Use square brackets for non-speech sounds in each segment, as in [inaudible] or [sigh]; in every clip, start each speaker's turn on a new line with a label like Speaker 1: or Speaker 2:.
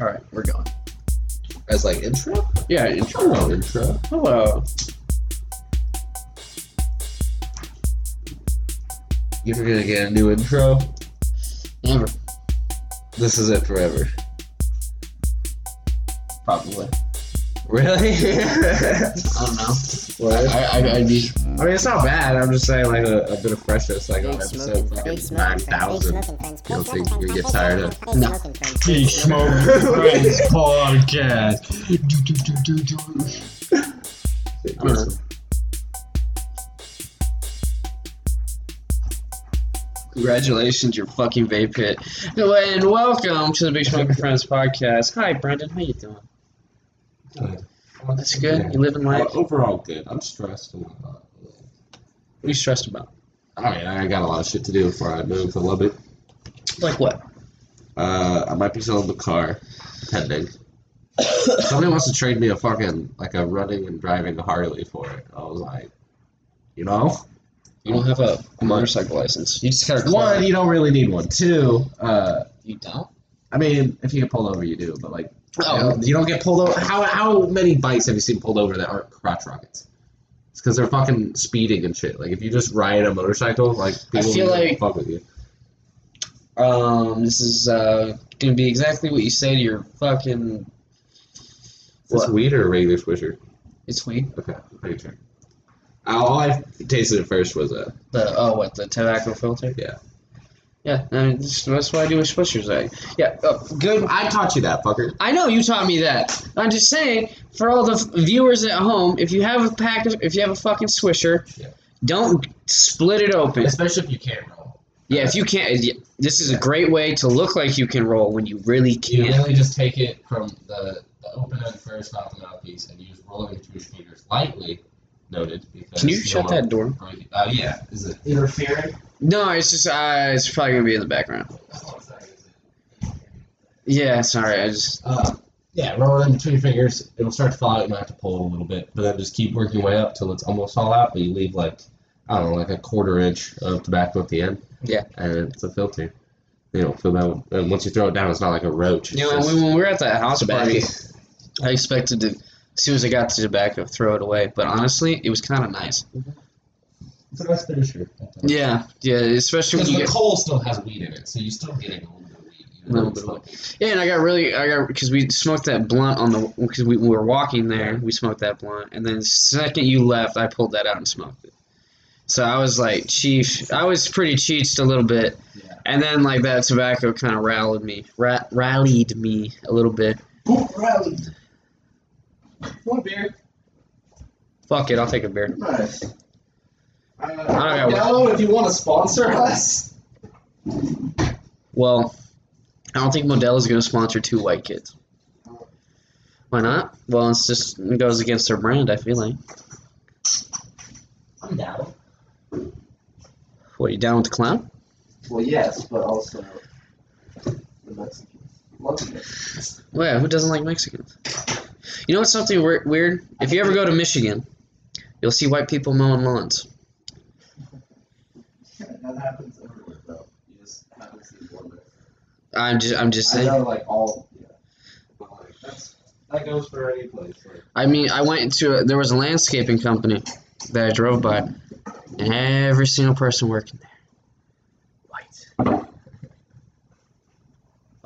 Speaker 1: All right, we're going.
Speaker 2: As like intro?
Speaker 1: Yeah, intro.
Speaker 2: Hello, intro.
Speaker 1: Hello.
Speaker 2: You're gonna get a new intro.
Speaker 1: Never.
Speaker 2: This is it forever.
Speaker 1: Probably.
Speaker 2: Really? [laughs]
Speaker 1: I don't know.
Speaker 2: What?
Speaker 1: I, I, I'd be.
Speaker 2: I mean, it's not bad. I'm just saying, like a, a bit of freshness, like on
Speaker 3: Big
Speaker 2: episode
Speaker 3: smoking, big
Speaker 2: fucking
Speaker 3: smoking
Speaker 2: nine
Speaker 3: friends, big
Speaker 2: thousand.
Speaker 3: smoking friends,
Speaker 2: You don't think
Speaker 3: smoking
Speaker 2: you get tired of?
Speaker 3: smoking
Speaker 1: No.
Speaker 3: big
Speaker 1: Big
Speaker 3: smoking
Speaker 1: Smoke Friends [laughs] podcast. Do, do, do, do, do. I don't know. Congratulations, your fucking vape hit. And welcome to the Big Smoking Friends podcast. Hi, Brendan. How you doing?
Speaker 2: Good.
Speaker 1: That's good. You live in life?
Speaker 2: Uh, overall, good. I'm stressed and whatnot.
Speaker 1: What are you stressed about?
Speaker 2: I mean, I got a lot of shit to do before I move to Lubbock.
Speaker 1: Like what?
Speaker 2: Uh, I might be selling the car, pending. [coughs] Somebody wants to trade me a fucking like a running and driving Harley for it. I was like, you know,
Speaker 1: You don't have a, a motorcycle license. You just got a car.
Speaker 2: one, you don't really need one. Two, uh,
Speaker 1: You don't?
Speaker 2: I mean, if you get pulled over, you do, but like,
Speaker 1: Oh.
Speaker 2: you, don't, get pulled over. How how many bikes have you seen pulled over that aren't crotch rockets? It's because they're fucking speeding and shit. Like if you just ride a motorcycle, like people
Speaker 1: feel like-
Speaker 2: fuck with you.
Speaker 1: Um, this is uh, gonna be exactly what you say to your fucking.
Speaker 2: Is this
Speaker 1: What?
Speaker 2: weed or a regular swisher?
Speaker 1: It's weed.
Speaker 2: Okay, make sure. All I tasted at first was a
Speaker 1: The oh, what the tobacco filter?
Speaker 2: Yeah.
Speaker 1: Yeah, I mean, this- that's what I do with swishers. Like, yeah, oh, good.
Speaker 2: I taught you that, fucker.
Speaker 1: I know you taught me that. I'm just saying for all the f- viewers at home, if you have a pack of, if you have a fucking swisher,
Speaker 2: Yeah.
Speaker 1: don't split it open.
Speaker 2: Especially if you can't roll.
Speaker 1: Yeah, if you can't, this is a great way to look like you can roll when you really can't.
Speaker 2: really just take it from the, the open end first, not the mouthpiece, and you just roll it between your fingers lightly. Noted.
Speaker 1: Can you shut that door?
Speaker 2: Uh, yeah. Is it interfering?
Speaker 1: No, it's just uh, it's probably gonna be in the background. Yeah, sorry, I just
Speaker 2: Uh, yeah, roll it in between your fingers. It'll start to fall out. You might have to pull it a little bit, but then just keep working your way up till it's almost all out. But you leave like I don't know, like a quarter inch of tobacco at the end.
Speaker 1: Yeah.
Speaker 2: and it's a filter. You don't feel that. And once you throw it down, it's not like a roach. It's
Speaker 1: you know
Speaker 2: just
Speaker 1: when, we were at that house party, I expected to as soon as I got the tobacco throw it away, but honestly, it was kind of nice.
Speaker 2: It's a nice finisher.
Speaker 1: Yeah, yeah, especially when you
Speaker 2: the
Speaker 1: get
Speaker 2: coal still has weed in it, so you're still getting a little bit of weed. even
Speaker 1: Little bit of
Speaker 2: it's
Speaker 1: yeah, and I got really I got because we smoked that blunt on the because we, we were walking there, we smoked that blunt, and then the second you left, I pulled that out and smoked it. So I was like, chief, I was pretty cheeched a little bit.
Speaker 2: Yeah.
Speaker 1: And then like that tobacco kind of rallied me, ra- rallied me a little bit.
Speaker 2: Rally. Want a beer?
Speaker 1: Fuck it, I'll take a beer.
Speaker 2: Nice. Uh. Modelo, if you want to sponsor us.
Speaker 1: Well, I don't think Modelo Modelo's gonna sponsor two white kids. Why not? Well, it's just it goes against their brand. I feel like.
Speaker 2: I'm down.
Speaker 1: What are you down with the clown?
Speaker 2: Well, yes, but also the Mexicans. Love the Mexicans.
Speaker 1: Well, yeah, who doesn't like Mexicans? You know what's something weir- weird? If you ever go to Michigan, you'll see white people mowing lawns.
Speaker 2: that happens everywhere, though. You just happen to see one.
Speaker 1: I'm just I'm just
Speaker 2: I
Speaker 1: saying.
Speaker 2: know, like, all, yeah. But, like, that's, that goes for any place. Like,
Speaker 1: I mean, I went to a, there was a landscaping company that I drove by, and every single person working there, white.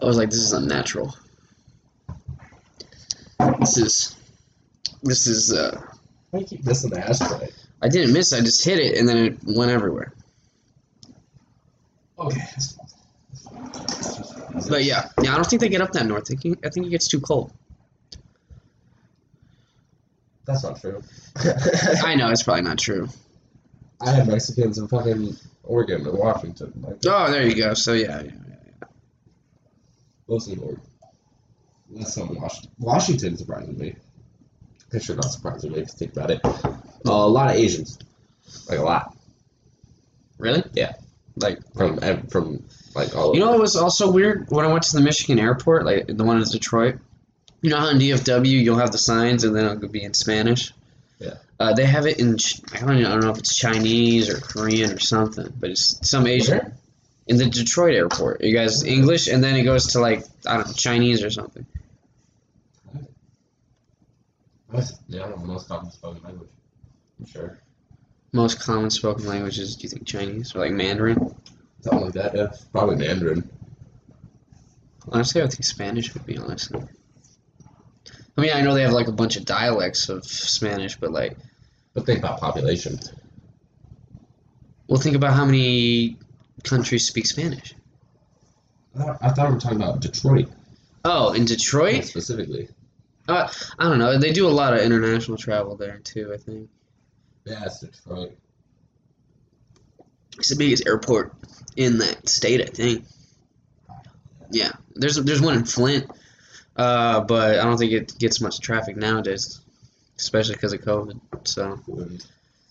Speaker 1: I was like, this is unnatural. This is, this is. uh
Speaker 2: why do you keep missing the ashtray?
Speaker 1: I didn't miss. I just hit it, and then it went everywhere.
Speaker 2: Okay.
Speaker 1: But yeah, yeah, I don't think they get up that north. I think, I think it gets too cold.
Speaker 2: That's not true. [laughs]
Speaker 1: I know it's probably not true.
Speaker 2: I have Mexicans in fucking Oregon and Washington. Like,
Speaker 1: Oh, there you go. So yeah, yeah.
Speaker 2: mostly Oregon. Less so Washington. Washington surprises me. Picture not surprising me if you think about it. Uh, a lot of Asians. Like a lot.
Speaker 1: really?
Speaker 2: Yeah.
Speaker 1: Like
Speaker 2: From from like all
Speaker 1: You know what was also weird? When I went to the Michigan airport, like the one in Detroit, you know how in DFW you'll have the signs and then it'll be in Spanish?
Speaker 2: Yeah.
Speaker 1: Uh, they have it in, I don't, even, I don't know if it's Chinese or Korean or something, but it's some Asian.
Speaker 2: Where?
Speaker 1: In the Detroit airport. You guys English, and then it goes to like I don't know Chinese or something.
Speaker 2: Most- Yeah, I don't know, most common spoken language. I'm sure.
Speaker 1: Most common spoken languages, do you think Chinese or like Mandarin?
Speaker 2: Something like that, yeah. Probably Mandarin.
Speaker 1: Honestly, I would think Spanish would be honestly. I mean, I know they have like a bunch of dialects of Spanish, but like,
Speaker 2: But think about population.
Speaker 1: well, think about how many countries speak Spanish.
Speaker 2: I thought, I thought we were talking about Detroit
Speaker 1: Oh, in Detroit,
Speaker 2: specifically.
Speaker 1: Uh, I don't know. They do a lot of international travel there too. I think
Speaker 2: Yeah, it's Detroit.
Speaker 1: it's the biggest airport in that state. I think. Yeah, there's there's one in Flint, uh, but I don't think it gets much traffic nowadays, especially because of COVID. So.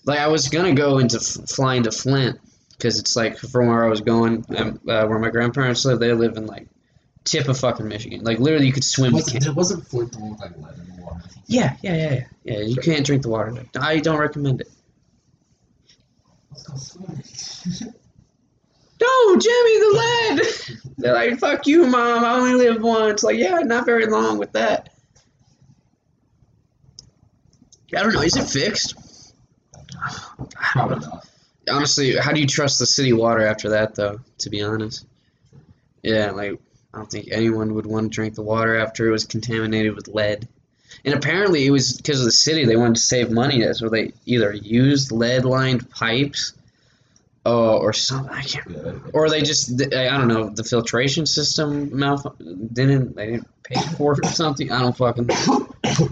Speaker 1: Like I was gonna go into f- flying to Flint because it's like from where I was going, um, uh, where my grandparents live. They live in like tip of fucking Michigan. Like literally, you could swim. to
Speaker 2: wasn't,
Speaker 1: Can-
Speaker 2: it wasn't Flint the one with like lead in the water.
Speaker 1: yeah, yeah, yeah, yeah. Yeah, you can't drink the water. I don't recommend it.
Speaker 2: Let's go swimming. [laughs]
Speaker 1: No, Jimmy, the lead. [laughs] They're like, "Fuck you, mom. I only live once." Like, yeah, not very long with that. I don't know. Is it fixed? [sighs]
Speaker 2: Probably not.
Speaker 1: Honestly, how do you trust the city water after that, though? To be honest, yeah, like I don't think anyone would want to drink the water after it was contaminated with lead. And apparently, it was because of the city. They wanted to save money, so they either used lead-lined pipes, uh, or something. I can't.
Speaker 2: Yeah,
Speaker 1: Or they just, I don't know, the filtration system malf didn't they didn't pay for it or something. I don't fucking. know. [coughs]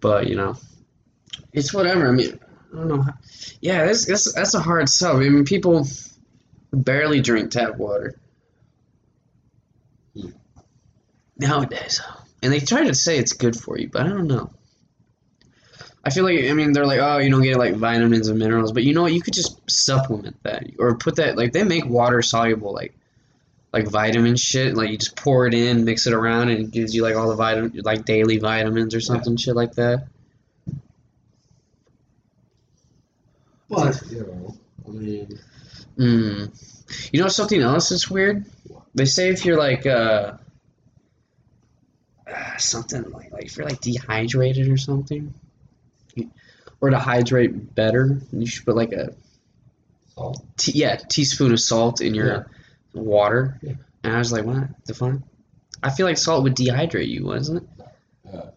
Speaker 1: But you know, it's whatever. I mean, I don't know. How, yeah, that's that's that's a hard sell. I mean, people barely drink tap water
Speaker 2: Hmm.
Speaker 1: nowadays, and they try to say it's good for you, but I don't know. I feel like I mean they're like oh you don't get like vitamins and minerals, but you know what you could just supplement that or put that like they make water soluble like like vitamin shit like you just pour it in mix it around and it gives you like all the vitamin like daily vitamins or something shit like that.
Speaker 2: You know, I mean,
Speaker 1: Mm. You know something else that's weird? They say if you're like uh, uh, something like like if you're like dehydrated or something, you, or to hydrate better, you should put like a
Speaker 2: salt.
Speaker 1: yeah teaspoon of salt in your
Speaker 2: Yeah.
Speaker 1: water.
Speaker 2: Yeah.
Speaker 1: And I was like, what the fuck? I feel like salt would dehydrate you, wasn't it?
Speaker 2: Uh,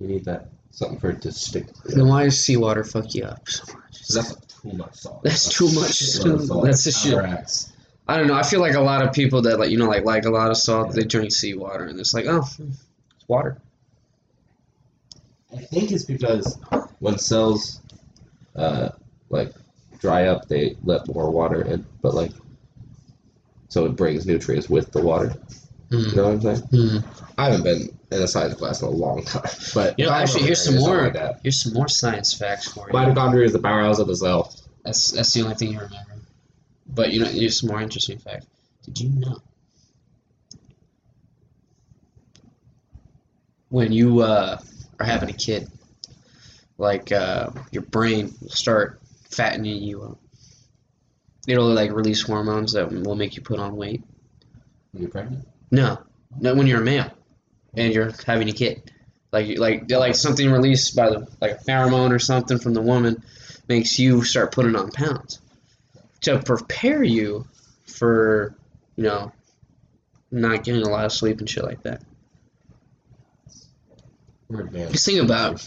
Speaker 2: you need that something for it to stick.
Speaker 1: Then why does seawater fuck you up so much?
Speaker 2: That's too much salt.
Speaker 1: That's too much salt. That's the shit. I don't know. I feel like a lot of people that like you know like like a lot of salt, they drink seawater, and it's like, oh, it's water.
Speaker 2: I think it's because when cells uh, like dry up, they let more water in, but like so it brings nutrients with the water. You know what I'm saying?
Speaker 1: Hmm.
Speaker 2: I haven't been in a science class in a long time, [laughs] but
Speaker 1: You know, actually, here's some more.
Speaker 2: Like that.
Speaker 1: Here's some more science facts for you.
Speaker 2: Mitochondria is the powerhouse of the cell.
Speaker 1: That's that's the only thing you remember. But you know, here's some more interesting facts. Did you know when you uh, are having a kid, like uh, your brain will start fattening you up. It'll like release hormones that will make you put on weight.
Speaker 2: When you're pregnant.
Speaker 1: No, no, when you're a male and you're having a kid, like like like something released by the like a pheromone or something from the woman makes you start putting on pounds to prepare you for you know not getting a lot of sleep and shit like that. Just think about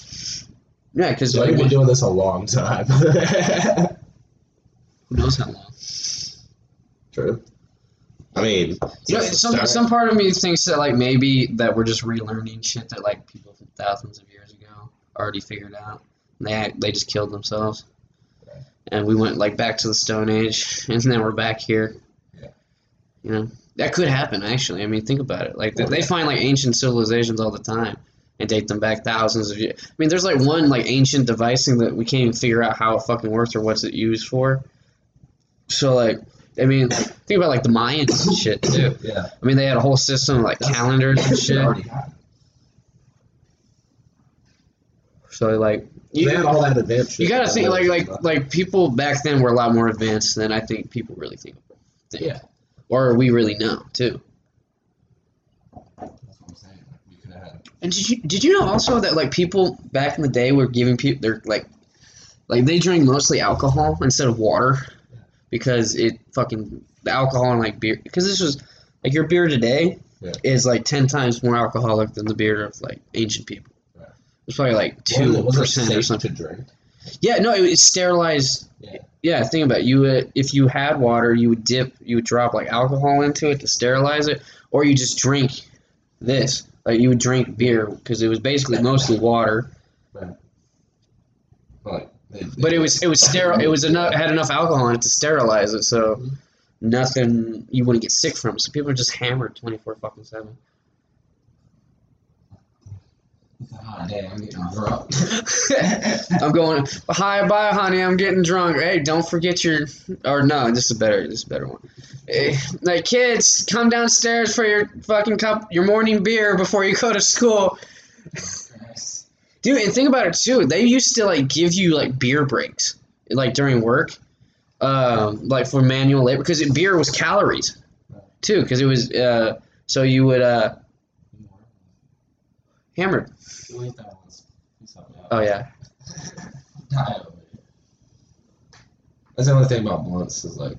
Speaker 1: yeah, because
Speaker 2: So
Speaker 1: like
Speaker 2: we've been doing this a long time. [laughs]
Speaker 1: who knows how long.
Speaker 2: True. I mean,
Speaker 1: You know, some
Speaker 2: start-
Speaker 1: some part of me thinks that like maybe that we're just relearning shit that like people from thousands of years ago already figured out. And they they just killed themselves,
Speaker 2: Right.
Speaker 1: and we went like back to the Stone Age, [laughs] and then we're back here.
Speaker 2: Yeah.
Speaker 1: You know that could happen actually. I mean, think about it. Like they, find like ancient civilizations all the time and date them back thousands of years. I mean, there's like one like ancient devising that we can't even figure out how it fucking works or what's it used for. So like. I mean, like, think about like the Mayans and shit too.
Speaker 2: yeah,
Speaker 1: I mean, they had a whole system of like
Speaker 2: That's-
Speaker 1: calendars and shit. So like
Speaker 2: they
Speaker 1: you,
Speaker 2: had all that advanced shit.
Speaker 1: you gotta think like like like people back then were a lot more advanced than I think people really think. think.
Speaker 2: Yeah.
Speaker 1: Or we really know too.
Speaker 2: That's what I'm saying. Like, we could have had.
Speaker 1: And did you did you know also that like people back in the day were giving people they're like like they drank mostly alcohol instead of water because it fucking the alcohol and like beer because this was like your beer today
Speaker 2: Yeah.
Speaker 1: is like ten times more alcoholic than the beer of like ancient people.
Speaker 2: Right.
Speaker 1: It's probably like two
Speaker 2: it- wasn't it
Speaker 1: percent or something.
Speaker 2: to drink.
Speaker 1: Yeah, no, it was sterilized.
Speaker 2: Yeah.
Speaker 1: Yeah, think about it. You would, if you had water, you would dip, you would drop like alcohol into it to sterilize it, or you just drink this. Like you would drink beer because it was basically mostly water,
Speaker 2: they,
Speaker 1: but it was it was sterile. It was enough had enough alcohol in it to sterilize it, so nothing you wouldn't get sick from. So people are just hammered twenty four fucking seven.
Speaker 2: Ah, damn, I'm getting drunk. [laughs]
Speaker 1: I'm going. Hi, bye, honey. I'm getting drunk. Hey, don't forget your. Or no, this is a better. This is better one. Hey, like kids, come downstairs for your fucking cup, your morning beer before you go to school, [laughs] dude. And think about it too. They used to like give you like beer breaks, like during work, um, like for manual labor, because beer was calories, too. Because it was. Uh, so you would uh, hammered.
Speaker 2: Wait, that one's. something else.
Speaker 1: Oh yeah.
Speaker 2: That's the only thing about blunts is like,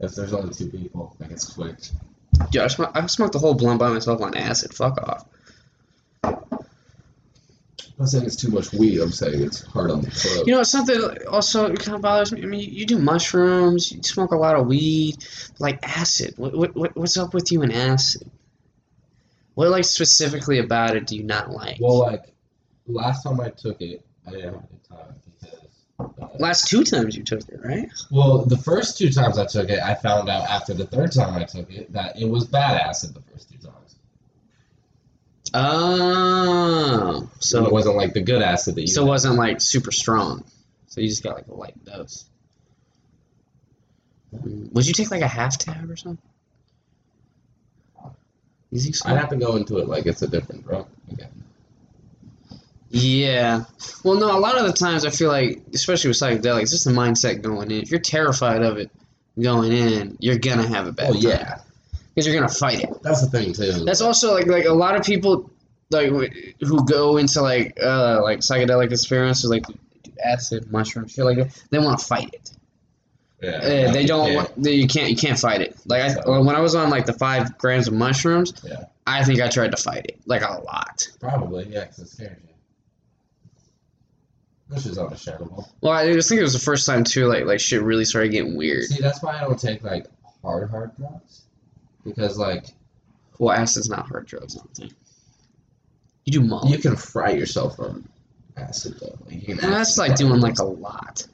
Speaker 2: if there's only two people, like it's quick.
Speaker 1: Dude, I, sm- I smoked the whole blunt by myself on acid. Fuck off.
Speaker 2: I'm not saying it's too much weed. I'm saying it's hard on the throat.
Speaker 1: You know, something also kind of bothers me. I mean, you, you do mushrooms, you smoke a lot of weed, like acid. What, what, what what's up with you and acid? What like specifically about it do you not like?
Speaker 2: well, like last time I took it, I didn't have a good time because. Uh,
Speaker 1: Last two times you took it, right?
Speaker 2: well, the first two times I took it, I found out after the third time I took it that it was bad acid the first two times.
Speaker 1: Oh,
Speaker 2: So it wasn't like the good acid that you.
Speaker 1: so it wasn't like super strong. So you just got like a light dose. Mm, Would you take like a half tab or something? You think so?
Speaker 2: I'd have to go into it like it's a different drug again.
Speaker 1: Yeah. Well, no, a lot of the times I feel like, especially with psychedelics, it's just the mindset going in. If you're terrified of it going in, you're gonna have a bad
Speaker 2: Oh
Speaker 1: time.
Speaker 2: yeah,
Speaker 1: Because you're gonna fight it.
Speaker 2: that's the thing too.
Speaker 1: That's also like like a lot of people like who go into like uh like psychedelic experiences like acid, mushroom, shit like that. They want to fight it.
Speaker 2: yeah,
Speaker 1: Uh, they don't.
Speaker 2: Yeah.
Speaker 1: Want, they, you can't. You can't fight it. Like I,
Speaker 2: So-
Speaker 1: when I was on like the five grams of mushrooms,
Speaker 2: Yeah.
Speaker 1: I think I tried to fight it like a lot.
Speaker 2: Probably, yeah, because it scares you. Which is understandable.
Speaker 1: Well, I just think it was the first time too. Like like shit really started getting weird.
Speaker 2: See, that's why I don't take like hard, hard drugs. Because like
Speaker 1: Well, acid's not hard drugs. I don't think. You do molly.
Speaker 2: you can fry yourself on acid though. Like, you can
Speaker 1: And that's like doing like a lot.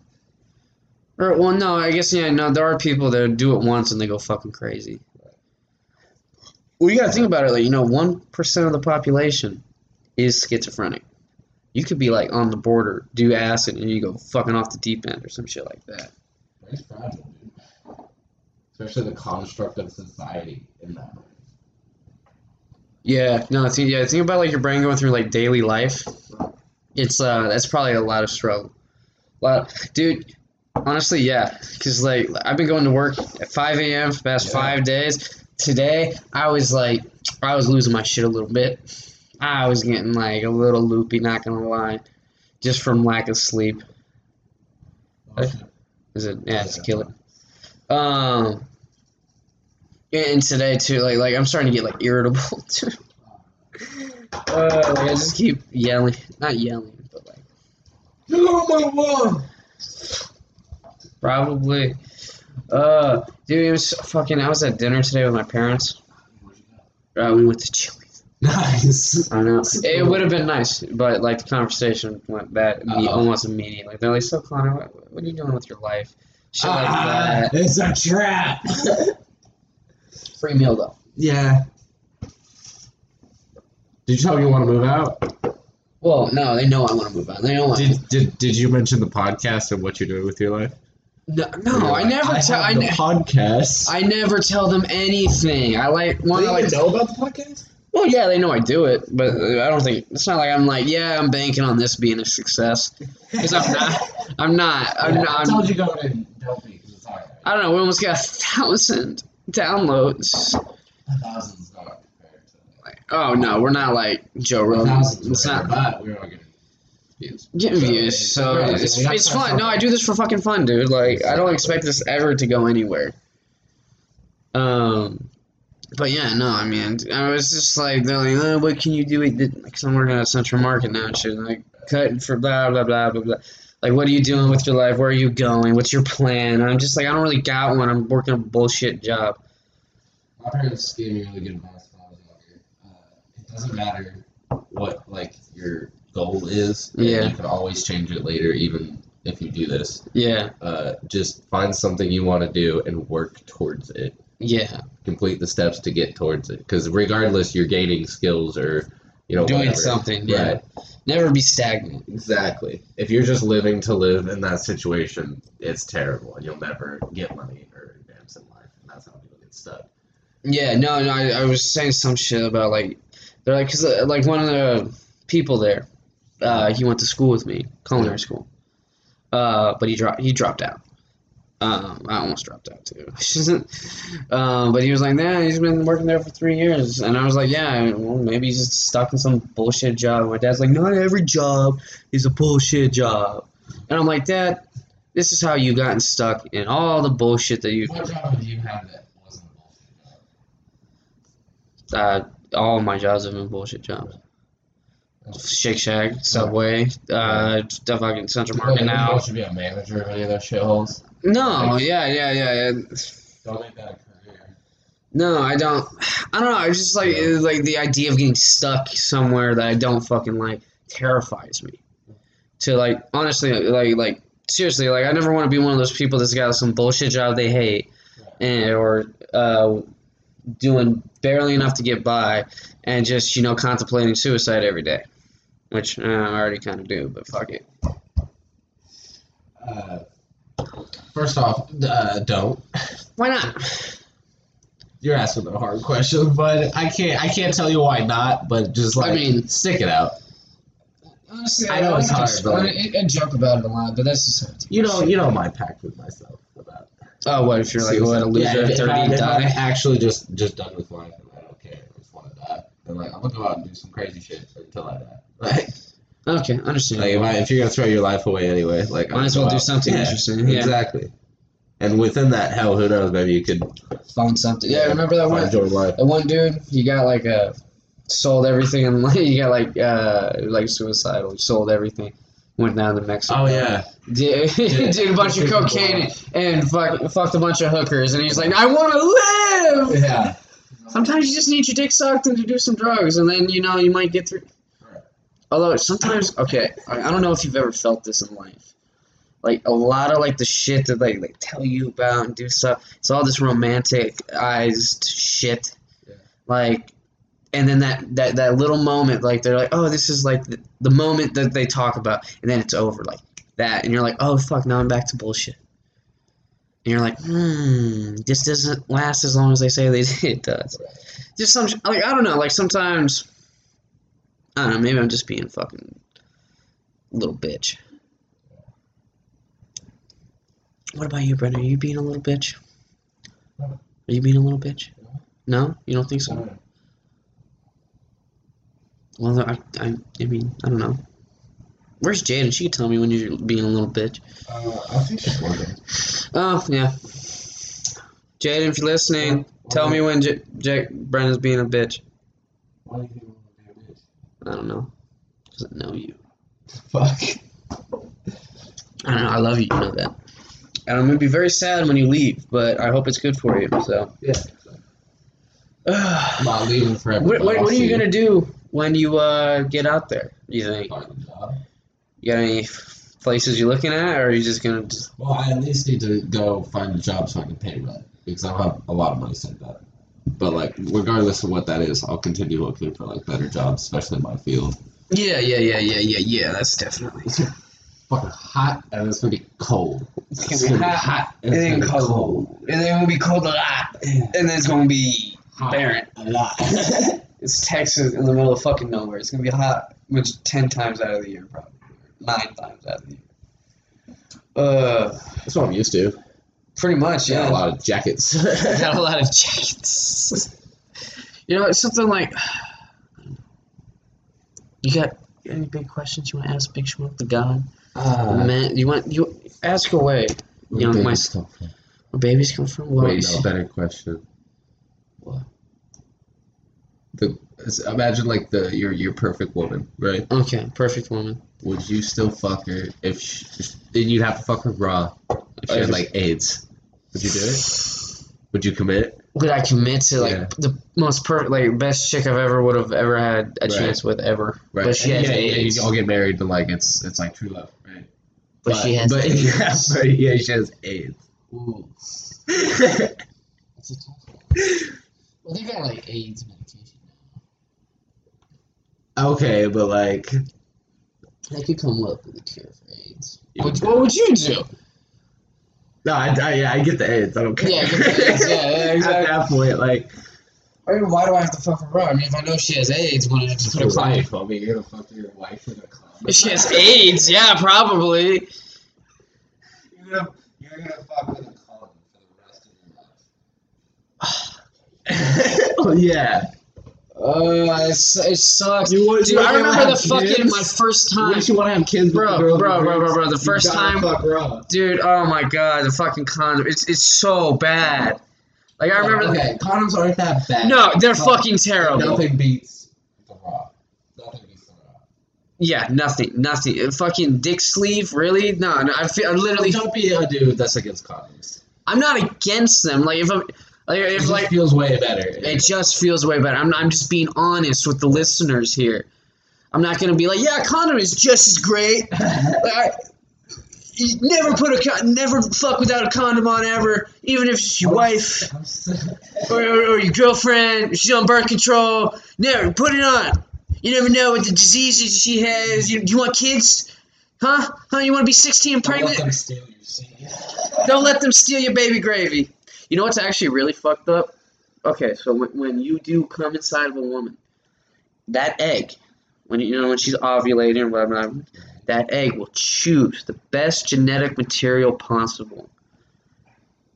Speaker 1: Or well, no, I guess yeah, no. There are people that do it once and they go fucking crazy. Well, you gotta think about it. Like you know, one percent of the population is schizophrenic. You could be like on the border, do acid, and you go fucking off the deep end or some shit like that.
Speaker 2: It's fragile, dude. Especially the construct of society in that way.
Speaker 1: Yeah, no, think yeah, think about like your brain going through like daily life. It's uh, that's probably a lot of struggle. A lot, dude. Honestly, yeah, because like I've been going to work at 5 a.m. for the past
Speaker 2: Yeah.
Speaker 1: five days. Today, I was like, I was losing my shit a little bit. I was getting like a little loopy, not gonna lie, just from lack of sleep. Hey. Is it? Yeah, it's a killer. Um, and today too, like like I'm starting to get like irritable [laughs] too. Uh, like I just keep yelling, not yelling, but like
Speaker 2: Get my lawn!
Speaker 1: probably. Uh, dude, it was fucking. I was at dinner today with my parents. Uh, we went to Chili's.
Speaker 2: Nice.
Speaker 1: I know it would have been nice, but like the conversation went bad
Speaker 2: Uh-oh.
Speaker 1: almost immediately. They're like, "So Connor, what, what are you doing with your life?" Shit like
Speaker 2: Ah,
Speaker 1: that.
Speaker 2: it's a trap. [laughs]
Speaker 1: Free meal though.
Speaker 2: yeah. Did you tell them you want to move out?
Speaker 1: Well, no, they know I want to move out. They know I.
Speaker 2: Did, did Did you mention the podcast and what you're doing with your life?
Speaker 1: No, no, I never tell. I,
Speaker 2: the
Speaker 1: ne-
Speaker 2: podcast.
Speaker 1: I never tell them anything. I like want to like.
Speaker 2: know about the podcast?
Speaker 1: Well, yeah, they know I do it, but I don't think it's not like I'm like, yeah, I'm banking on this being a success because I'm not. I'm not. I'm not.
Speaker 2: I told you going in, don't because it's alright.
Speaker 1: I don't know. We almost got a thousand downloads.
Speaker 2: A thousand's not compared to
Speaker 1: Like, oh no, we're not like Joe
Speaker 2: a
Speaker 1: Rogan. It's not
Speaker 2: but we're all getting views.
Speaker 1: getting
Speaker 2: So,
Speaker 1: views, so
Speaker 2: yeah,
Speaker 1: it's,
Speaker 2: that's
Speaker 1: it's fun. No, I do this for fucking fun, dude. Like I don't expect this ever to go anywhere. Um, but yeah, no, I mean, I was just like, they're like, oh, what can you do? Because I'm working at Central Market now and shit. and, Like cutting for blah blah blah blah blah. Like, what are you doing with your life? Where are you going? What's your plan? I'm just like, I don't really got one. I'm working a bullshit job.
Speaker 2: My parents gave me really good advice when I was younger. Uh, it doesn't matter what like your goal is.
Speaker 1: Yeah.
Speaker 2: You can always change it later, even if you do this.
Speaker 1: Yeah,
Speaker 2: Uh, just find something you want to do and work towards it.
Speaker 1: yeah,
Speaker 2: Complete the steps to get towards it. Because regardless, you're gaining skills or you know
Speaker 1: doing
Speaker 2: whatever.
Speaker 1: something. Yeah,
Speaker 2: Right.
Speaker 1: never be stagnant.
Speaker 2: Exactly. If you're just living to live in that situation, it's terrible, and you'll never get money or advance in life, and that's how people get stuck.
Speaker 1: Yeah, no, no. I, I was saying some shit about like they're like because uh, like one of the people there, uh, he went to school with me, culinary school, uh, but he dropped he dropped out. Um, I almost dropped out too. um, [laughs] but he was like, "Nah, he's been working there for three years," and I was like, "Yeah, well, maybe he's just stuck in some bullshit job." My dad's like, "Not every job is a bullshit job," and I'm like, "Dad, this is how you gotten stuck in all the bullshit that you
Speaker 2: What job did you have that wasn't a bullshit job?
Speaker 1: Uh, all my jobs have been bullshit jobs. Shake Shack, Subway, uh, the fucking Central Market now.
Speaker 2: should be a manager of any of those shitholes.
Speaker 1: No, yeah, yeah, yeah, yeah.
Speaker 2: Don't make that a career.
Speaker 1: No, I don't. I don't know. I just like it's like the idea of getting stuck somewhere that I don't fucking like terrifies me. To like honestly, like like seriously, like I never want to be one of those people that's got some bullshit job they hate, and or uh, doing barely enough to get by, and just you know contemplating suicide every day, which uh, I already kind of do. But fuck it.
Speaker 2: Uh, first off, uh, don't.
Speaker 1: Why not?
Speaker 2: You're asking a hard question, but I can't. I can't tell you why not. But just like,
Speaker 1: I mean-
Speaker 2: stick it out.
Speaker 1: Honestly,
Speaker 2: I know it's hard, but-
Speaker 1: I, I joke about it a lot, but that's just
Speaker 2: You know, you know my pact with myself about.
Speaker 1: Oh, what if you're like what a loser
Speaker 2: Yeah,
Speaker 1: at thirty
Speaker 2: I,
Speaker 1: and
Speaker 2: if I'm
Speaker 1: die?
Speaker 2: actually just just done with life and I don't care, I just want to die. Then like I'm gonna go out and do some crazy shit until I die. Like,
Speaker 1: Okay, understand.
Speaker 2: like if, I, if you're gonna throw your life away anyway, like
Speaker 1: Might
Speaker 2: I'm
Speaker 1: as well do
Speaker 2: out-
Speaker 1: something
Speaker 2: Yeah,
Speaker 1: interesting, yeah.
Speaker 2: Exactly. And within that, hell, who knows? Maybe you could
Speaker 1: Find something. Yeah, remember that one?
Speaker 2: find your life.
Speaker 1: That one dude, he got like a sold everything and [laughs] like he got like uh like suicidal. He sold everything. Went down to Mexico.
Speaker 2: Oh yeah, [laughs]
Speaker 1: Did, did a bunch of cocaine and fuck, fucked a bunch of hookers, and he's like, "I want to live."
Speaker 2: yeah.
Speaker 1: Sometimes you just need your dick sucked and to do some drugs, and then you know you might get through. Although sometimes, okay, I, I don't know if you've ever felt this in life. Like a lot of like the shit that like they tell you about and do stuff. It's all this romanticized shit.
Speaker 2: Yeah.
Speaker 1: Like, and then that that that little moment, like they're like, oh, this is like the, the moment that they talk about, and then it's over, like that, and you're like, oh fuck, now I'm back to bullshit. And you're like, hmm, this doesn't last as long as they say they [laughs] it does. Just some like I don't know, like sometimes I don't know, maybe I'm just being fucking little bitch. What about you, Brendan? Are you being a little bitch? Are you being a little bitch? No, you don't think so? Well, I, I, I mean, I don't know. Where's Jaden? She could tell me when you're being a little bitch.
Speaker 2: Uh, I think she's working.
Speaker 1: Oh yeah. Jaden, if you're listening, tell me when J- Jack being a bitch.
Speaker 2: Why do you think I'm gonna be a bitch?
Speaker 1: I don't know. Doesn't know you.
Speaker 2: Fuck.
Speaker 1: I don't know. I love you. You know that. And I'm gonna be very sad when you leave, but I hope it's good for you. So.
Speaker 2: Yeah. [sighs] I'm not leaving forever.
Speaker 1: what, what, what are you gonna do when you uh, get out there? You think?
Speaker 2: Find a job.
Speaker 1: You got any places you're looking at, or are you just gonna? Just...
Speaker 2: Well, I at least need to go find a job so I can pay rent because I don't have a lot of money saved up. But like, regardless of what that is, I'll continue looking for like better jobs, especially in my field.
Speaker 1: Yeah, yeah, yeah, yeah, yeah, yeah. That's definitely.
Speaker 2: Fucking hot and it's gonna be cold.
Speaker 1: It's gonna be hot,
Speaker 2: and it's
Speaker 1: and then
Speaker 2: gonna be
Speaker 1: cold, and then it's gonna be cold a lot, and then it's gonna be
Speaker 2: Hot
Speaker 1: barren.
Speaker 2: a lot. [laughs]
Speaker 1: It's Texas in the middle of fucking nowhere. It's gonna be hot much ten times out of the year, probably nine times out of the year. Uh,
Speaker 2: That's what I'm used to.
Speaker 1: Pretty much,
Speaker 2: Yeah,
Speaker 1: yeah.
Speaker 2: a lot of jackets. [laughs]
Speaker 1: got a lot of jackets. You know, it's something like. You got any big questions you want to ask Big Schmuck the God?
Speaker 2: Uh,
Speaker 1: Man, you want you ask away.
Speaker 2: where
Speaker 1: young my-
Speaker 2: come from?
Speaker 1: Where babies come from? What
Speaker 2: Wait, no, better question.
Speaker 1: What?
Speaker 2: The imagine like the your your perfect woman, right?
Speaker 1: Okay, perfect woman.
Speaker 2: Would you still fuck her if she, then you'd have to fuck her raw if she had like AIDS? Would you do it? Would you commit?
Speaker 1: Would I commit to like
Speaker 2: Yeah.
Speaker 1: the most perfect, like best chick I've ever would have ever had a
Speaker 2: Right.
Speaker 1: chance with ever?
Speaker 2: Right.
Speaker 1: But she
Speaker 2: And
Speaker 1: has
Speaker 2: yeah, yeah,
Speaker 1: AIDS.
Speaker 2: you all get married, but like it's it's like true love, right?
Speaker 1: but, she has
Speaker 2: but,
Speaker 1: AIDS. [laughs]
Speaker 2: Yeah, but yeah, she has AIDS.
Speaker 1: Ooh, that's a tough one. Well, they got like AIDS medication
Speaker 2: okay, but like
Speaker 1: now. They could come up with a cure for AIDS. What, what would you do?
Speaker 2: No, I, I yeah, I get the AIDS. I don't care.
Speaker 1: Yeah, I get the [laughs] AIDS, yeah, yeah, exactly.
Speaker 2: At that point, like
Speaker 1: I mean, why do I have to fuck her? I mean, if I know she has AIDS, why don't I just put a
Speaker 2: your wife. I mean, you're gonna fuck your wife with a condom.
Speaker 1: If she has AIDS, yeah, probably.
Speaker 2: You're gonna you're gonna fuck with a condom for the rest of your life. [sighs] [laughs] oh yeah.
Speaker 1: Uh, it, it sucks.
Speaker 2: You want-
Speaker 1: Dude,
Speaker 2: you
Speaker 1: I remember the fucking
Speaker 2: kids?
Speaker 1: my first time.
Speaker 2: Wouldn't you want to have kids, with
Speaker 1: Bro, bro, bro, bro, bro, the first time- Dude, oh my god, the fucking condom. It's it's so bad. Like I remember.
Speaker 2: Okay, condoms aren't that bad.
Speaker 1: No, they're
Speaker 2: But
Speaker 1: fucking terrible.
Speaker 2: Nothing beats the raw. Nothing beats the raw.
Speaker 1: Yeah, nothing, nothing. Uh, Fucking dick sleeve, really? No, no. I feel I literally.
Speaker 2: Don't be a dude that's against condoms.
Speaker 1: I'm not against them. Like if I'm, like
Speaker 2: It
Speaker 1: if
Speaker 2: just
Speaker 1: like
Speaker 2: feels way better.
Speaker 1: it just feels way better. I'm I'm just being honest with the listeners here. I'm not gonna be like, yeah, condom is just as great. [laughs] Like, I, never put a con- never fuck without a condom on ever, even if it's your wife. [laughs] Or, or, or your girlfriend, she's on birth control. Never put it on. You never know what the diseases she has. You, you want kids? Huh? Huh? You want to be 16 and pregnant?
Speaker 2: them steal your.
Speaker 1: Don't let them steal your baby gravy. You know what's actually really fucked up? Okay, so when, when you do come inside of a woman, that egg, when you know when she's ovulating or whatever, that egg will choose the best genetic material possible.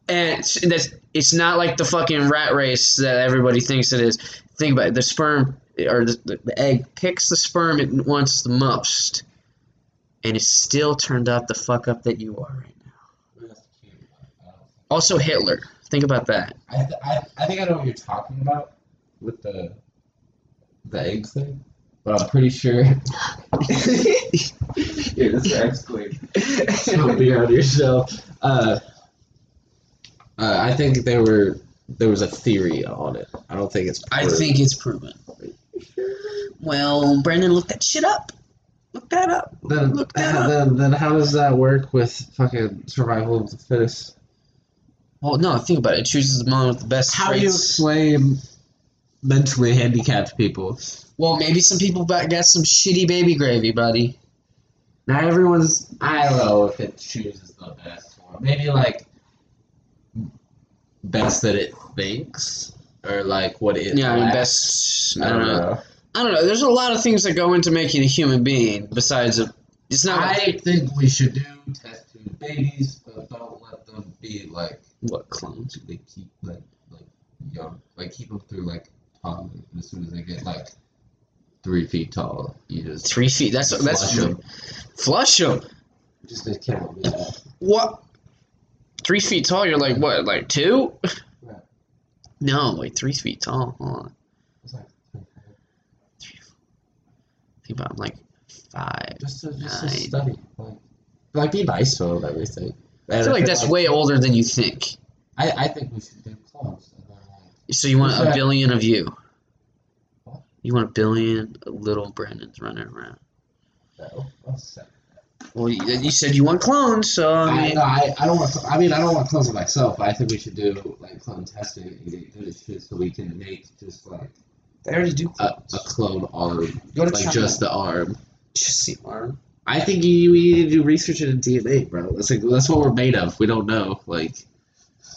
Speaker 1: And it's, that's, it's not like the fucking rat race that everybody thinks it is. Think about it. The sperm or the, the egg picks the sperm it wants the most, and it's still turned out the fuck up that you are right now. Also, Hitler. Think about that.
Speaker 2: I, th- I, I think I know what you're talking about with the the egg thing, but I'm pretty sure. [laughs] yeah, this eggs queen. Don't be on yourself. Uh, uh, I think there were there was a theory on it. I don't think it's.
Speaker 1: I think it's proven. Well, Brendan, look that shit up. Look that up.
Speaker 2: Then,
Speaker 1: Look that up.
Speaker 2: then, then how does that work with fucking survival of the fittest?
Speaker 1: Well, no, think about it. It chooses with the best
Speaker 2: How do you
Speaker 1: traits.
Speaker 2: explain mentally handicapped people?
Speaker 1: Well, maybe some people got some shitty baby gravy, buddy.
Speaker 2: Not everyone's. I don't know if it chooses the best one. Maybe like best that it thinks, or like what it.
Speaker 1: Yeah, I mean, best.
Speaker 2: I don't know.
Speaker 1: I don't know. There's a lot of things that go into making a human being besides a. It's not like
Speaker 2: I think we should do test tube babies, but don't let them be like
Speaker 1: what clones.
Speaker 2: they keep like like young, like keep them through like toddler. And as soon as they get like three feet tall, you just
Speaker 1: Three feet. That's that's
Speaker 2: flush them.
Speaker 1: flush them.
Speaker 2: Just they can't. Yeah.
Speaker 1: What? Three feet tall? You're like what? Like two?
Speaker 2: Yeah.
Speaker 1: No, wait. Three feet tall. Hold on.
Speaker 2: It's like
Speaker 1: Three. Think about I'm like five.
Speaker 2: just to, just to study, like, like be nice to them everything.
Speaker 1: I feel like that's way older than you think.
Speaker 2: I, I think we should do clones. And then, like,
Speaker 1: So you want a billion of you?
Speaker 2: What?
Speaker 1: You want a billion little Brandons running around?
Speaker 2: no. Oh,
Speaker 1: well, you, you said you want clones, so I
Speaker 2: I,
Speaker 1: mean,
Speaker 2: no, I, I don't want. I mean, I don't want clones of myself. But I think we should do like clone testing and get good at shit, so we can make just like
Speaker 1: they already do
Speaker 2: a, a clone arm,
Speaker 1: Go to
Speaker 2: like
Speaker 1: China.
Speaker 2: just the arm.
Speaker 1: just the arm.
Speaker 2: I think you, we need to do research into DNA, bro. That's like that's what we're made of. We don't know. Like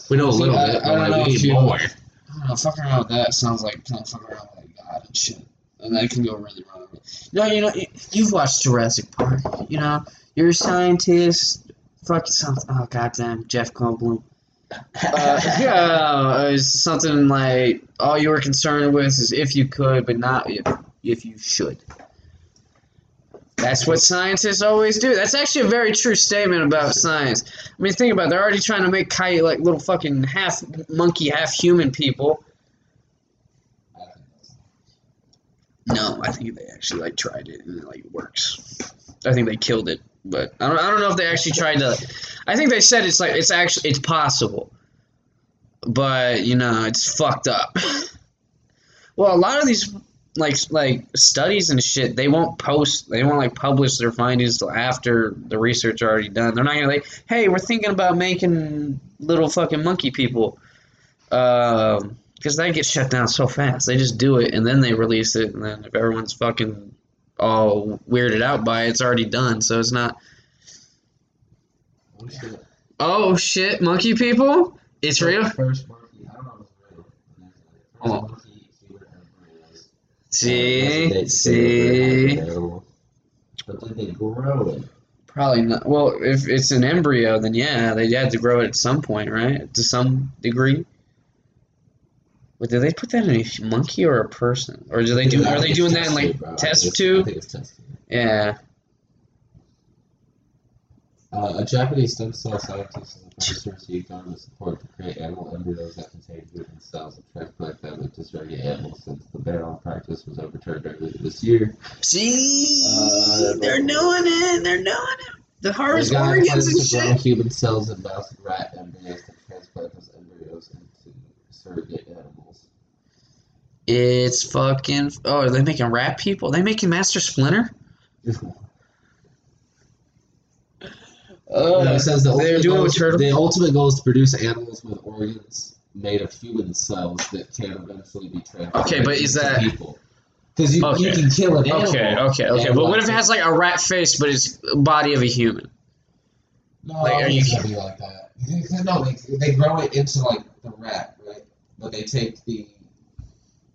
Speaker 2: we know a
Speaker 1: See,
Speaker 2: little
Speaker 1: I-
Speaker 2: bit,
Speaker 1: I
Speaker 2: but like, we need
Speaker 1: you-
Speaker 2: more.
Speaker 1: I don't know. Fucking around with that sounds like kind of fucking around with like God. and shit, and that can go really wrong. No, you know, you- you've watched Jurassic Park. You know, you're a scientist. Fuck something. Oh goddamn, Jeff Goldblum. Uh, [laughs] yeah, it's something like all you were concerned with is if you could, but not if if you should. That's what scientists always do. That's actually a very true statement about science. I mean, think about it. They're already trying to make kite like little fucking half monkey, half human people. No, I think they actually like tried it and it like works. I think they killed it, but I don't, I don't know if they actually tried to. I think they said it's like it's actually it's possible, but you know it's fucked up. [laughs] Well, a lot of these like like studies and shit, they won't post, they won't like publish their findings till after the research already done. They're not gonna like, hey, we're thinking about making little fucking monkey people, um, because that gets shut down so fast. They just do it and then they release it, and then if everyone's fucking all weirded out by it, it's already done. So it's not.
Speaker 2: Oh, shit.
Speaker 1: Oh shit, monkey people! It's real.
Speaker 2: First monkey, I don't know if it's real.
Speaker 1: Oh.
Speaker 2: Monkey human embryos.
Speaker 1: See,
Speaker 2: They- they
Speaker 1: see.
Speaker 2: were available. But then they grow it.
Speaker 1: Probably not. Well, if it's an embryo, then yeah, they had to grow it at some point, right? To some degree. But did they put that in a monkey or a person, or do they do? Are they doing that in like
Speaker 2: tube, bro. I
Speaker 1: test
Speaker 2: think it's- I
Speaker 1: tube?
Speaker 2: think it's test tube.
Speaker 1: Yeah.
Speaker 2: Uh, a Japanese stem cell scientist is the to government support to create animal embryos that contain human cells and transplant them into surrogate animals since the ban on practice was overturned earlier this year.
Speaker 1: See,
Speaker 2: Uh,
Speaker 1: they're doing it. They're doing it. The harvest organs and
Speaker 2: to
Speaker 1: shit.
Speaker 2: human cells in mouse and rat embryos to transplant those embryos into surrogate animals.
Speaker 1: It's fucking. Oh, are they making rat people? Are they making Master Splinter? [laughs] Oh,
Speaker 2: Yeah, it says the
Speaker 1: they're
Speaker 2: ultimate,
Speaker 1: doing it
Speaker 2: goal
Speaker 1: turtle.
Speaker 2: the [laughs] ultimate goal is to produce animals with organs made of human cells that can eventually be transplanted
Speaker 1: Okay, but is
Speaker 2: into
Speaker 1: that-
Speaker 2: people? Because you, you can kill an animal.
Speaker 1: Okay, okay, okay. But what if it has like a rat face, but it's body of a human?
Speaker 2: No,
Speaker 1: Like, are you-
Speaker 2: it's gonna be like that. No, they, they grow it into like the rat, right? But they take the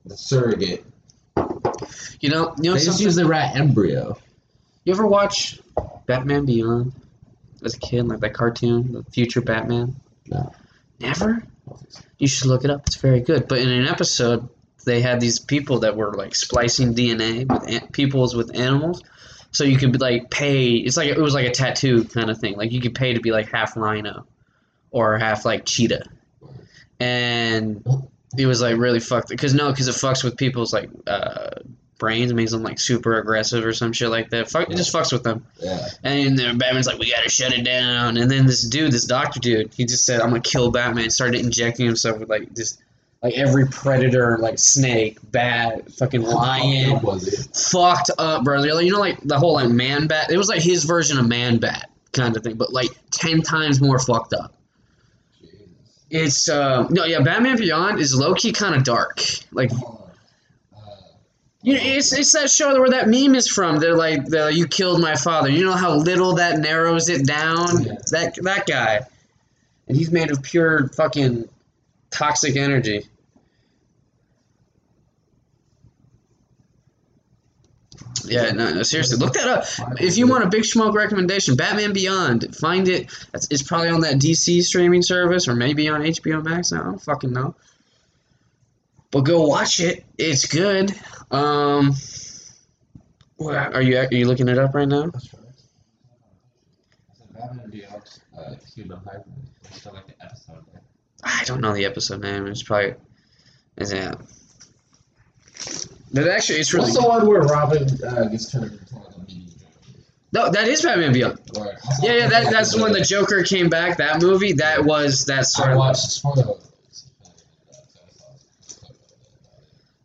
Speaker 2: the surrogate.
Speaker 1: You know, you know
Speaker 2: They just use the rat embryo.
Speaker 1: You ever watch Batman Beyond as a kid, like that cartoon, the future Batman?
Speaker 2: No.
Speaker 1: Never? You should look it up. It's very good. But in an episode, they had these people that were like splicing DNA with an- peoples with animals. So you could like pay. It's like it was like a tattoo kind of thing. Like you could pay to be like half rhino, or half like cheetah, and it was like really fucked. Because no, because it fucks with people's like uh, brains, makes them like super aggressive or some shit like that. Fuck, it just fucks with them.
Speaker 2: Yeah.
Speaker 1: And then Batman's like, we gotta shut it down. And then this dude, this doctor dude, he just said, I'm gonna kill Batman. Started injecting himself with like just like every predator, like snake, bat, fucking lion.
Speaker 2: fucked up was it?
Speaker 1: Fucked up, bro. Like- You know, like the whole like man bat. It was like his version of man bat kind of thing, but like ten times more fucked up. It's uh no, yeah. Batman Beyond is low key kind of dark. Like.
Speaker 2: Uh,
Speaker 1: You know, it's, it's that show where that meme is from. They're like, the, "You killed my father." You know how little that narrows it down.
Speaker 2: Yeah.
Speaker 1: That that guy, and he's made of pure fucking toxic energy. Yeah, no, no, seriously, look that up. If you want a big smoke recommendation, Batman Beyond, find it. It's, it's probably on that DC streaming service or maybe on HBO Max. I don't fucking know. But go watch it. It's good. Um, are you are you looking it up right now?
Speaker 2: I said Batman Beyond, uh, human hybrid. It's still like the episode there.
Speaker 1: I don't know the episode name. It's probably is it? But actually, it's really
Speaker 2: What's the one where Robin uh, gets turned into like a media
Speaker 1: no. That is Batman Beyond. Yeah, yeah. That, that's the when the Joker came back. That movie. That was that sort
Speaker 2: I
Speaker 1: of.
Speaker 2: watched spoiler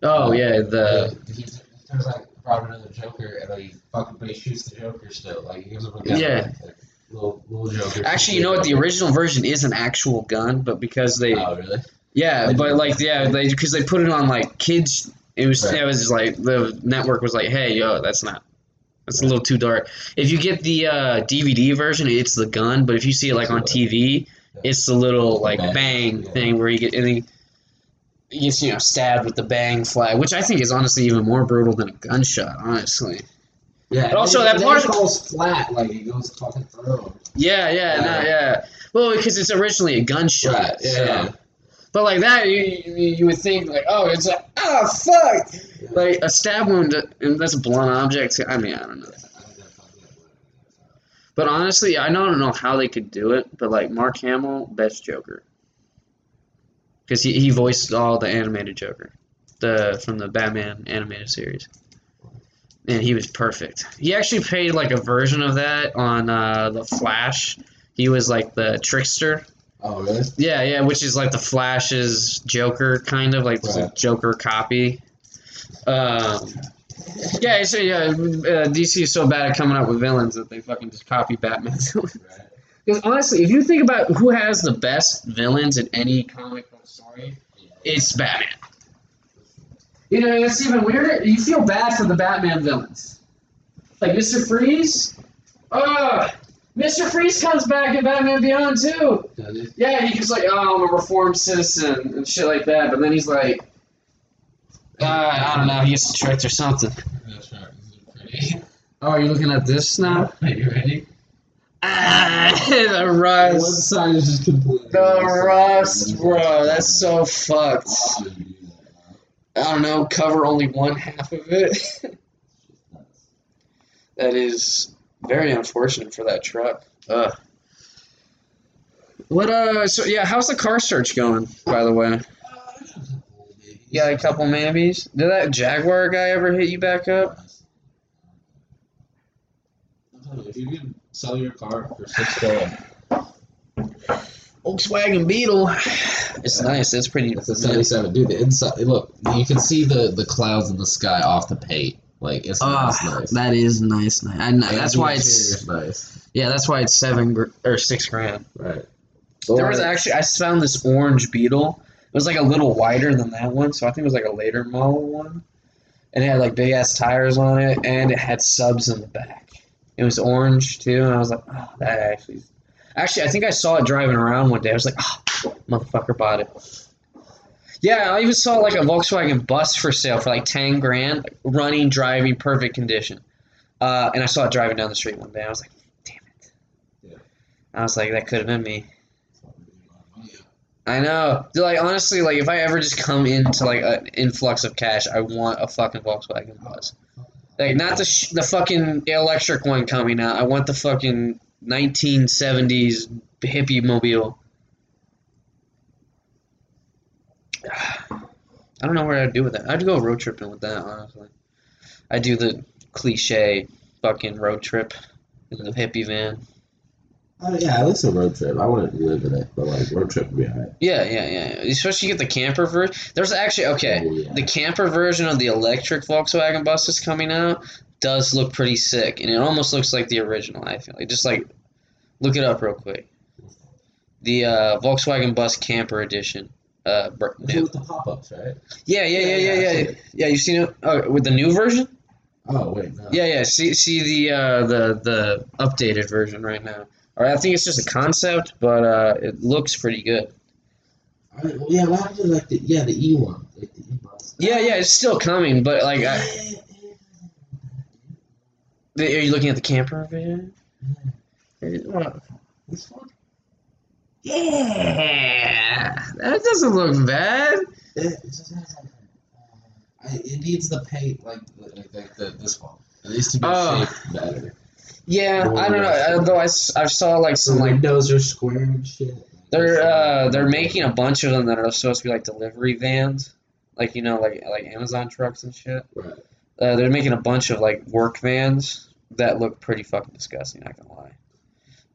Speaker 1: Oh yeah, the
Speaker 2: he, he turns like into the Joker, and he fucking but he shoots the Joker still. Like he gives him a gun.
Speaker 1: Yeah.
Speaker 2: Like, little little Joker.
Speaker 1: actually, you know what? The original version is an actual gun, but because they
Speaker 2: Oh really?
Speaker 1: Yeah, but like yeah, they because they put it on like kids. It was
Speaker 2: Right.
Speaker 1: it was like the network was like, hey, yo, that's not. That's a little too dark. If you get the uh, DVD version, it's the gun. But if you see it like on TV, it's the little like
Speaker 2: Bang,
Speaker 1: bang
Speaker 2: yeah.
Speaker 1: thing where you get. And he, he gets you know stabbed with the bang flag, which I think is honestly even more brutal than a gunshot. Honestly.
Speaker 2: Yeah.
Speaker 1: But also that part-
Speaker 2: goes flat, like it goes fucking through.
Speaker 1: Yeah, yeah, no,
Speaker 2: Yeah.
Speaker 1: yeah. Well, because it's originally a gunshot.
Speaker 2: Right,
Speaker 1: so-
Speaker 2: yeah.
Speaker 1: But like that, you, you you would think like, oh, it's like, oh fuck,
Speaker 2: Yeah.
Speaker 1: like a stab wound, and that's a blunt object. I mean, I don't know. But honestly, I don't know how they could do it. But like Mark Hamill, best Joker, because he, he voiced all the animated Joker, the from the Batman animated series, and he was perfect. He actually played like a version of that on uh, the Flash. He was like the trickster.
Speaker 2: Oh really?
Speaker 1: Yeah, yeah, which is like the Flash's Joker, kind of like
Speaker 2: Right.
Speaker 1: Joker copy. Um, yeah, so yeah, uh, DC is so bad at coming up with villains that they fucking just copy Batman's [laughs] villains.
Speaker 2: Right.
Speaker 1: Because honestly, if you think about who has the best villains in any comic book story, it's Batman. You know, it's even weirder. You feel bad for the Batman villains, like Mister Freeze. Oh, Mister Freeze comes back in Batman Beyond too.
Speaker 2: Does?
Speaker 1: Yeah, he's like, oh, I'm a reformed citizen and shit like that. But then he's like, uh, I don't know, he gets tricked or something.
Speaker 2: That's right. This is pretty.
Speaker 1: Oh, are you looking at this now? [laughs]
Speaker 2: Are you ready? [laughs]
Speaker 1: The
Speaker 2: One
Speaker 1: rust.
Speaker 2: side is just completely.
Speaker 1: The rust, bro. That's so fucked.
Speaker 2: Why would you do that,
Speaker 1: I don't know, cover only one half of it. [laughs] that is very unfortunate for that truck. Ugh. What, uh, so yeah, how's the car search going, by the way? You got a couple maybes? Did that Jaguar guy ever hit you back up?
Speaker 2: I'm telling you, if you can sell your car for six gold,
Speaker 1: Volkswagen Beetle. It's
Speaker 2: Yeah.
Speaker 1: nice. It's pretty.
Speaker 2: it's a seventy-seven. Dude, the inside. Look, you can see the the clouds in the sky off the paint. Like it's
Speaker 1: Ah,
Speaker 2: nice, nice.
Speaker 1: that is nice. nice. I know.
Speaker 2: And
Speaker 1: That's why it's
Speaker 2: nice.
Speaker 1: yeah. That's why it's seven or six grand.
Speaker 2: Right.
Speaker 1: There was actually I found this orange Beetle. It was like a little wider than that one, so I think it was like a later model one. And it had like big ass tires on it, and it had subs in the back. It was orange too, and I was like, oh, that actually. Actually, I think I saw it driving around one day. I was like, oh, motherfucker bought it. Yeah, I even saw like a Volkswagen bus for sale for like ten grand, like, running, driving, perfect condition. Uh, and I saw it driving down the street one day. I was like, damn it.
Speaker 2: Yeah.
Speaker 1: I was like, that could have been me. I know. Like honestly, like if I ever just come into like an influx of cash, I want a fucking Volkswagen Bus. Like not the sh- the fucking electric one coming out. I want the fucking 1970s hippie mobile. [sighs] I don't know what I'd do with that. I'd go road tripping with that, honestly. I do the cliche fucking road trip in the hippie van.
Speaker 2: Oh yeah, at least a road trip. I wouldn't live in it, but like road trip would be alright.
Speaker 1: Yeah, yeah, yeah. Especially you get the camper version. There's actually okay.
Speaker 2: Oh, yeah.
Speaker 1: The camper version of the electric Volkswagen bus is coming out. Does look pretty sick, and it almost looks like the original. I feel like just like look it up real quick. The uh, Volkswagen Bus Camper Edition. Uh, new.
Speaker 2: with the pop-ups, right?
Speaker 1: Yeah, yeah, yeah, yeah, yeah, yeah. Yeah, you've seen it oh, with the new version.
Speaker 2: Oh wait, no.
Speaker 1: Yeah, yeah. See, see the uh, the the updated version right now. Or I think it's just a concept, but uh, it looks pretty good.
Speaker 2: I mean, well, yeah, what happened like the yeah the E one, like the E bus?
Speaker 1: Yeah, yeah. It's still coming, but like, I, are you looking at the camper version? What?
Speaker 2: This one?
Speaker 1: Yeah, that doesn't look bad.
Speaker 2: It, just uh, it needs the paint like like, like the, this one. It needs to be
Speaker 1: Oh.
Speaker 2: shaped better.
Speaker 1: Yeah, I don't know. Although I saw like
Speaker 2: The
Speaker 1: some like
Speaker 2: windows are square and shit.
Speaker 1: they're uh they're making a bunch of them that are supposed to be like delivery vans, like you know like like Amazon trucks and shit.
Speaker 2: Right.
Speaker 1: Uh, they're making a bunch of like work vans that look pretty fucking disgusting. Not gonna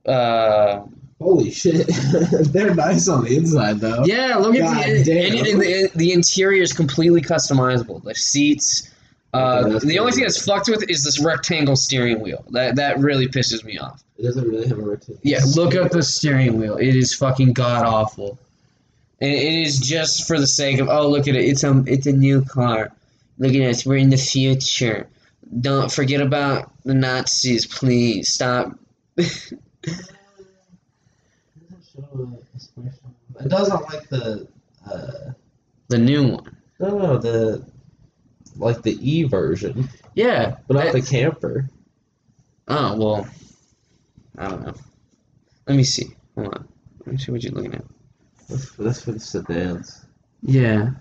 Speaker 1: lie. Uh,
Speaker 2: Holy shit, [laughs] they're nice on the inside though.
Speaker 1: yeah, look at
Speaker 2: God
Speaker 1: the,
Speaker 2: damn.
Speaker 1: and, and the the interior is completely customizable. The seats. Uh, the only thing that's fucked with is this rectangle steering wheel. That that really pisses me off.
Speaker 2: It doesn't really have a rectangle.
Speaker 1: Yeah, look at the steering wheel. It is fucking god awful. And it is just for the sake of oh look at it. It's a it's a new car. Look at us. We're in the future. Don't forget about the Nazis, please. Stop.
Speaker 2: It doesn't show a expression. It doesn't like the uh,
Speaker 1: The new one.
Speaker 2: No, no, the like the E version,
Speaker 1: Yeah.
Speaker 2: but not
Speaker 1: I-
Speaker 2: the camper.
Speaker 1: Oh well. I don't know. Let me see. Hold on. Let me see what you're looking at.
Speaker 2: That's for, that's for the sedans.
Speaker 1: Yeah.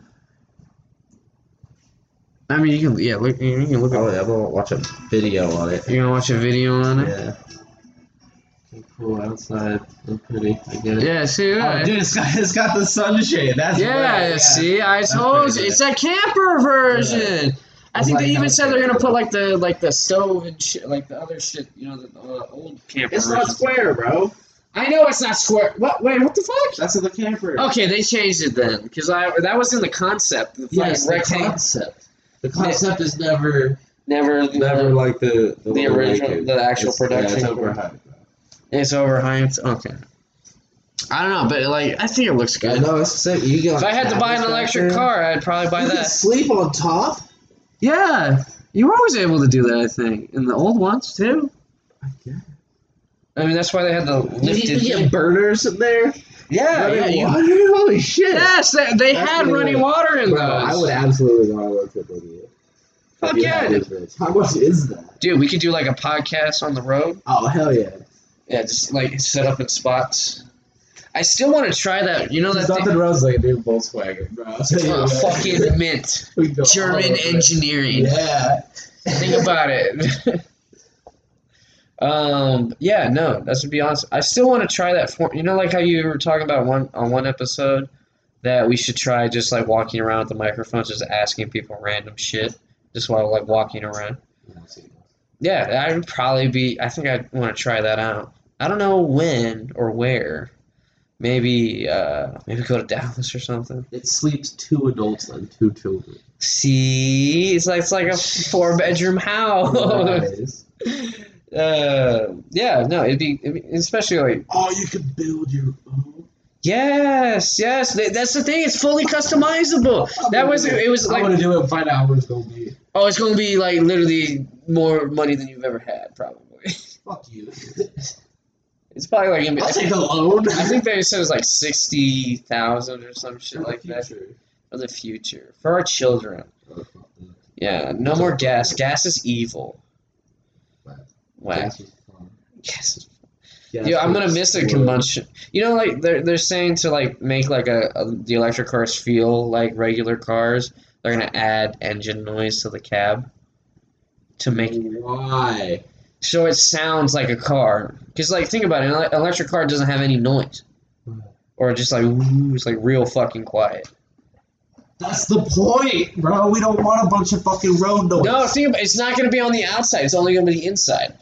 Speaker 1: I mean, you can yeah look. You can look
Speaker 2: Oh,
Speaker 1: at.
Speaker 2: I'm gonna watch a video on it.
Speaker 1: You're gonna watch a video on it.
Speaker 2: Yeah. Okay, cool outside. Look pretty. I get it.
Speaker 1: Yeah. See.
Speaker 2: Oh,
Speaker 1: Yeah.
Speaker 2: dude, it's got, it's got the sunshade. That's
Speaker 1: Yeah,
Speaker 2: right,
Speaker 1: see, I
Speaker 2: That's
Speaker 1: told you,
Speaker 2: good.
Speaker 1: it's a camper version. I
Speaker 2: I'm
Speaker 1: think
Speaker 2: like,
Speaker 1: they even said they're gonna put like the like the stove and shit, like the other shit, you know, the uh, old camper.
Speaker 2: It's not square, bro.
Speaker 1: I know it's not square. What? Wait, what the fuck?
Speaker 2: That's in the camper.
Speaker 1: Okay, they changed it then, because I that was in the concept. The
Speaker 2: yes, the
Speaker 1: rectangle.
Speaker 2: concept. The concept is never,
Speaker 1: Never,
Speaker 2: never like the the,
Speaker 1: the original-
Speaker 2: making.
Speaker 1: the actual
Speaker 2: It's- yeah,
Speaker 1: production.
Speaker 2: it's overhyped.
Speaker 1: It's overhyped. Okay. I don't know, but like I think it looks
Speaker 2: I
Speaker 1: good.
Speaker 2: No, it's sick. You get
Speaker 1: If I had to buy an electric car, I'd probably buy
Speaker 2: you can
Speaker 1: that.
Speaker 2: sleep on top.
Speaker 1: Yeah, you were always able to do that. I think in the old ones too. I guess. I mean, that's why they had the
Speaker 2: You
Speaker 1: lifted.
Speaker 2: can get burners in there.
Speaker 1: yeah, yeah,
Speaker 2: Running
Speaker 1: you-
Speaker 2: water. [laughs] Holy shit.
Speaker 1: yes, they, they
Speaker 2: That's
Speaker 1: had
Speaker 2: pretty
Speaker 1: running
Speaker 2: good.
Speaker 1: water in
Speaker 2: Bro,
Speaker 1: those.
Speaker 2: I would absolutely buy an electric radio.
Speaker 1: Fuck yeah, dude.
Speaker 2: How much is that?
Speaker 1: Dude, we could do like a podcast on the road.
Speaker 2: Oh hell yeah!
Speaker 1: Yeah, just like set up in spots. I still want to try that. You know that
Speaker 2: There's
Speaker 1: thing?
Speaker 2: nothing wrong like a new Volkswagen, bro. I'll tell you that.
Speaker 1: fucking [laughs] mint.
Speaker 2: We go all
Speaker 1: German
Speaker 2: over it.
Speaker 1: engineering.
Speaker 2: Yeah.
Speaker 1: Think about it. [laughs] um. Yeah. No. That's to be honest. I still want to try that. For, you know, like how you were talking about one on one episode that we should try just like walking around with the microphones, just asking people random shit, just while like walking around. Yeah, I would probably be. I think I'd want to try that out. I don't know when or where. Maybe, uh, maybe go to Dallas or something.
Speaker 2: It sleeps two adults and two children.
Speaker 1: See, it's like it's like a four bedroom [laughs] house.
Speaker 2: Nice. [laughs]
Speaker 1: uh, yeah, no, it'd be, it'd be especially like
Speaker 2: Oh, you could build your own.
Speaker 1: yes, yes. That's the thing. It's fully customizable. [laughs] That was it. Was
Speaker 2: I want
Speaker 1: like
Speaker 2: to do it and find out what it's gonna be.
Speaker 1: oh, it's gonna be like literally more money than you've ever had, probably.
Speaker 2: Fuck you.
Speaker 1: It's probably like gonna be.
Speaker 2: I'll
Speaker 1: I
Speaker 2: take
Speaker 1: think,
Speaker 2: a loan.
Speaker 1: I think they said it was like sixty thousand or some shit like that for the future for our children. Yeah, no more gas. Gas is evil.
Speaker 2: Wow. Gas is fun.
Speaker 1: Gas is
Speaker 2: Gas
Speaker 1: Dude, I'm gonna miss a combustion. You know, like they're they're saying to like make like a, a the electric cars feel like regular cars. They're gonna add engine noise to the cab to make
Speaker 2: Why?
Speaker 1: So it sounds like a car. Cause like think about it, an electric car doesn't have any noise, hmm. or just like woo, it's like real fucking quiet.
Speaker 2: That's the point, bro. We don't want a bunch of fucking road noise.
Speaker 1: No, think about it. it's not gonna be on the outside. It's only gonna be the inside.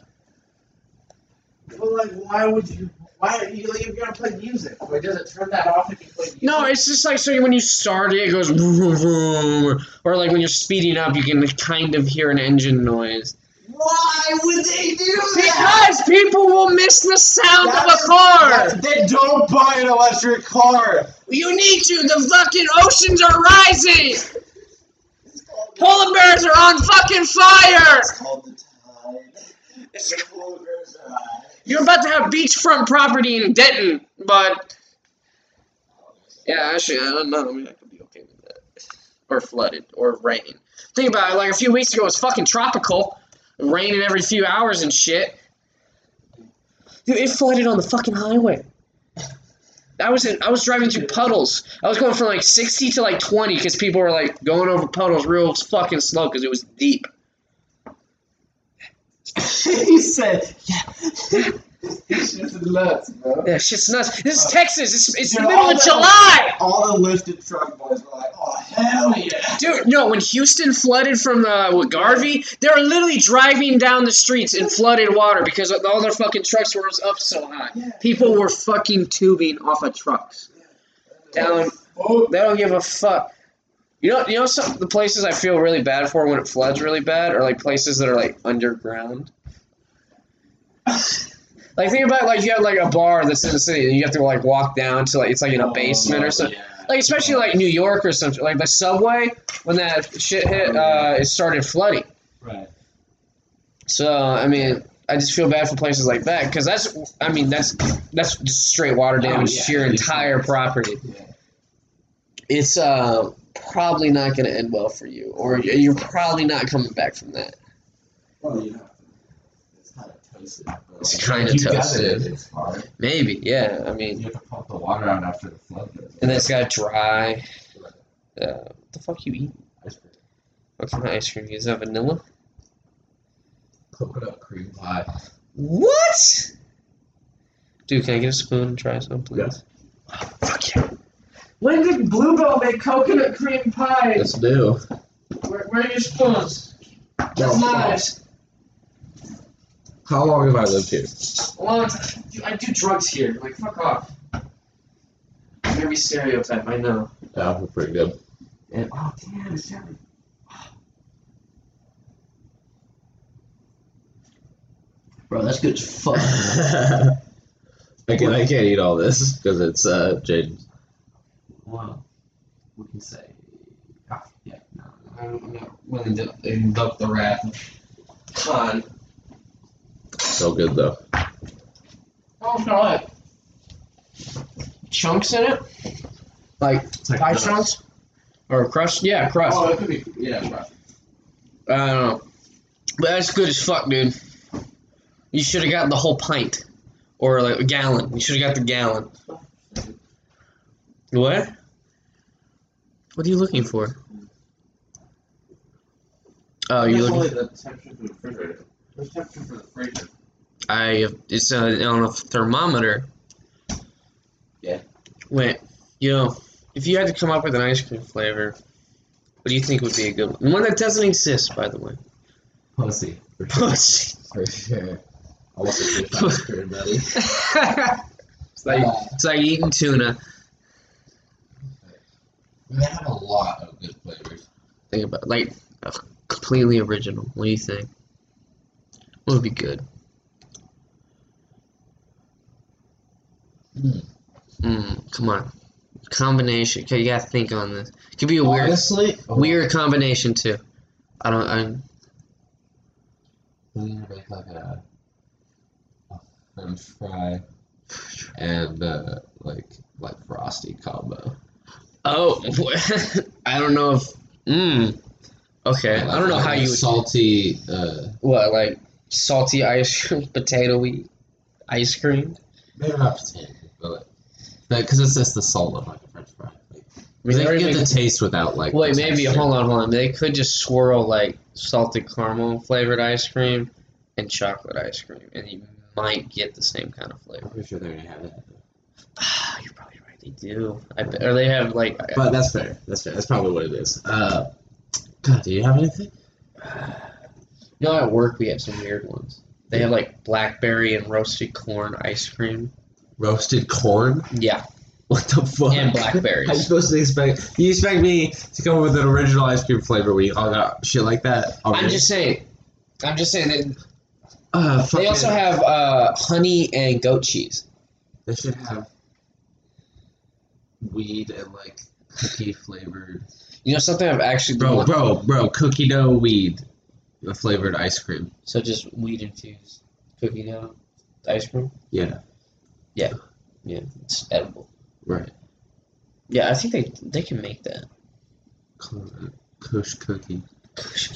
Speaker 2: Well, like, why would you? Why you like, you're gonna play music? Or does it turn that off if you play music?
Speaker 1: No, it's just like so when you start it, it goes vroom, vroom, or like when you're speeding up, you can kind of hear an engine noise.
Speaker 2: Why would they do that?
Speaker 1: Because people will miss the sound of
Speaker 2: That's-
Speaker 1: a car.
Speaker 2: That- Then don't buy an electric car.
Speaker 1: You need to. The fucking oceans are rising. Polar bears are on fucking fire.
Speaker 2: It's called the tide. The polar bear's.
Speaker 1: You're about to have beachfront property in Denton, but yeah, actually, I don't know. I mean, I could be okay with that. Or flooded, or rain. Think about it. Like a few weeks ago, it was fucking tropical, raining every few hours and shit. Dude, it flooded on the fucking highway. I was in, I was driving through puddles. I was going from like 60 to like 20 because people were like going over puddles real fucking slow because it was deep. [laughs]
Speaker 2: he said, "Yeah." It's just nuts, bro.
Speaker 1: Yeah, shit's nuts. This is uh, Texas. It's, it's the middle of
Speaker 2: the-
Speaker 1: July.
Speaker 2: All the lifted truck boys were like, "Oh hell yeah!"
Speaker 1: Dude, no, when Houston flooded from uh, the with Harvey, they were literally driving down the streets in flooded water because all their fucking trucks were up so high. People were fucking tubing off of trucks. Down,
Speaker 2: Oh,
Speaker 1: they don't give a fuck. You know, you know, some the places I feel really bad for when it floods really bad are like places that are like underground. Like think about like you have like a bar that's in the city and you have to like walk down to like it's like in a basement or something. Like especially like New York or something. Like the subway when that shit hit, uh, it started flooding.
Speaker 2: Right.
Speaker 1: So I mean, I just feel bad for places like that because that's I mean that's that's just straight water damage
Speaker 2: Oh, yeah,
Speaker 1: to your entire property.
Speaker 2: Yeah.
Speaker 1: It's uh probably not going to end well for you, or you're probably not coming back from that.
Speaker 2: Well, you have. It's kind of toasted. but,
Speaker 1: It's
Speaker 2: like,
Speaker 1: kinda
Speaker 2: if you
Speaker 1: toasted.
Speaker 2: It, it's hard.
Speaker 1: Maybe, yeah. I mean,
Speaker 2: You have to pump the water out after the flood goes.
Speaker 1: and then it's got dry. Uh, what the fuck you eat?
Speaker 2: Ice cream.
Speaker 1: What kind of ice cream? Is that vanilla?
Speaker 2: coconut cream pie.
Speaker 1: What? Dude, can I get a spoon and try some, please?
Speaker 2: Yeah.
Speaker 1: Fuck yeah. When did Blue Bell make coconut cream pie?
Speaker 2: It's new.
Speaker 1: Where, where are your spoons?
Speaker 2: No,
Speaker 1: knives.
Speaker 2: How long have I lived here?
Speaker 1: A long time. I do drugs here. Like, fuck off. Very stereotype, I know.
Speaker 2: Yeah, we're pretty good.
Speaker 1: And, oh, damn, it's heavy. Bro, that's good as fuck. [laughs]
Speaker 2: I can I can't eat all this because it's uh Jaden's.
Speaker 1: Well, we can say. ah, yeah, no, I'm I'm not willing to invoke the wrath of Khan.
Speaker 2: So good though.
Speaker 1: Oh, it's not like chunks in it, like
Speaker 2: It's like
Speaker 1: pie
Speaker 2: nuts.
Speaker 1: chunks or crust. Yeah, crust.
Speaker 2: Oh, it could be yeah, right.
Speaker 1: I don't know, but that's good as fuck, dude. You should have gotten the whole pint, or like a gallon. You should have got the gallon. What? What are you looking for? Oh, you
Speaker 2: That's
Speaker 1: looking?
Speaker 2: only the temperature for the refrigerator. What's the temperature for the freezer?
Speaker 1: I it's uh, on a thermometer.
Speaker 2: Yeah.
Speaker 1: Wait, you know, if you had to come up with an ice cream flavor, what do you think would be a good one? One that doesn't exist, by the way.
Speaker 2: Pussy. For [laughs] sure.
Speaker 1: Pussy.
Speaker 2: For sure. I want ice cream, buddy. [laughs]
Speaker 1: it's like it's like eating tuna.
Speaker 2: They have a lot of good flavors.
Speaker 1: Think about like uh, completely original. What do you think? What would be good?
Speaker 2: Mm.
Speaker 1: Mm, come on, combination. Okay, you gotta think on this. Could be a weird,
Speaker 2: Honestly,
Speaker 1: weird combination too. I don't. I,
Speaker 2: We're gonna make like a, a French fry and uh, like like frosty combo.
Speaker 1: Oh, [laughs] I don't know if. Mm. Okay, I don't know
Speaker 2: Like
Speaker 1: how you
Speaker 2: salty. Uh,
Speaker 1: What like salty ice cream, [laughs] potatoey ice cream?
Speaker 2: maybe not potato, like because it's just the salt of like a French fry. Like,
Speaker 1: I mean,
Speaker 2: they can get the taste without like.
Speaker 1: Wait, maybe
Speaker 2: texture.
Speaker 1: hold on, hold on. They could just swirl like salted caramel flavored ice cream and chocolate ice cream, and you might get the same kind of flavor.
Speaker 2: I'm pretty sure they already have that.
Speaker 1: Ah, you're probably right. They do. I or they have like.
Speaker 2: But that's fair. That's fair. That's probably what it is. Uh, God, do you have anything? [sighs]
Speaker 1: You know, at work we have some weird ones. They have like blackberry and roasted corn ice cream.
Speaker 2: Roasted corn?
Speaker 1: Yeah,
Speaker 2: What the fuck?
Speaker 1: and blackberries.
Speaker 2: How you supposed to expect? You expect me to come up with an original ice cream flavor where you all got shit like that?
Speaker 1: I'm just saying. I'm just saying that
Speaker 2: Uh,
Speaker 1: they also have uh, honey and goat cheese.
Speaker 2: They should have weed and like cookie flavored.
Speaker 1: You know something I've actually
Speaker 2: Bro, bro, bro, cookie dough weed flavored ice cream.
Speaker 1: So just weed infused cookie dough ice cream.
Speaker 2: Yeah,
Speaker 1: Yeah, yeah, it's edible.
Speaker 2: right.
Speaker 1: Yeah, I think they they can make that.
Speaker 2: Kush cookie. Kush.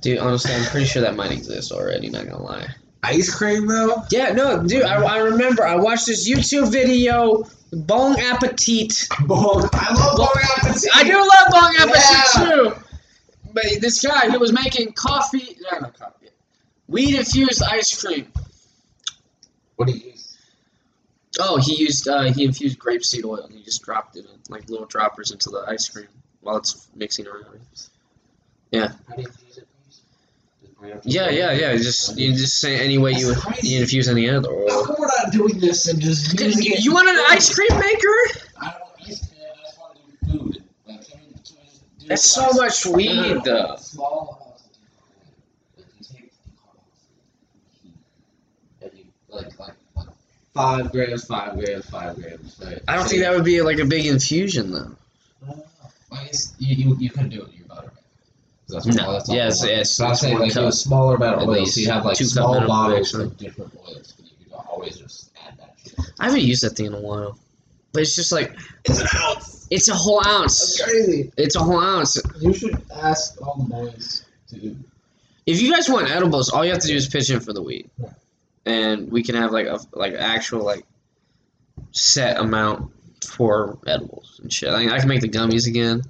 Speaker 1: Dude, honestly, I'm pretty sure that might exist already. Not gonna lie.
Speaker 2: Ice cream though?
Speaker 1: Yeah, no, dude. I, I remember I watched this YouTube video. Bon appetit.
Speaker 2: Bong. I love
Speaker 1: Bon
Speaker 2: bong appetit.
Speaker 1: I do love Bon appetit
Speaker 2: Yeah.
Speaker 1: too. But this guy who was making coffee, no, not coffee, weed infused ice cream.
Speaker 2: What do you?
Speaker 1: Oh, he used uh, he infused grapeseed oil and he just dropped it in like little droppers into the ice cream while it's mixing around. Yeah.
Speaker 2: How do you use it?
Speaker 1: Yeah, yeah, yeah. Just you just say any way you you infuse any other oil.
Speaker 2: How come we're not doing this and just
Speaker 1: You,
Speaker 2: it?
Speaker 1: you want an ice cream maker?
Speaker 2: I don't want ice cream. I just want to do food. Like, can we, can we do
Speaker 1: That's so much weed, though.
Speaker 2: Small amounts of decarboxylated. Like you take decarboxylated and you like like like five grams, five grams, five grams. Right?
Speaker 1: I don't think that would be like a big infusion though.
Speaker 2: I guess you, you, you couldn't do it in your butter. 'Cause That's
Speaker 1: No.
Speaker 2: all, that's
Speaker 1: Yes, yes,
Speaker 2: So I'm
Speaker 1: it's
Speaker 2: saying
Speaker 1: one
Speaker 2: like do a smaller amount of oil, so you have like
Speaker 1: two
Speaker 2: small bottles of different oils, but you can always just add that shit.
Speaker 1: I haven't used that thing in a while, but it's just like
Speaker 2: It's an ounce.
Speaker 1: It's a whole ounce.
Speaker 2: That's crazy.
Speaker 1: It's a whole ounce.
Speaker 2: You should ask all the boys to.
Speaker 1: If you guys want edibles, all you have to do is pitch in for the weed,
Speaker 2: Yeah.
Speaker 1: And we can have like a like actual like set amount for edibles and shit. I, I can make the gummies again.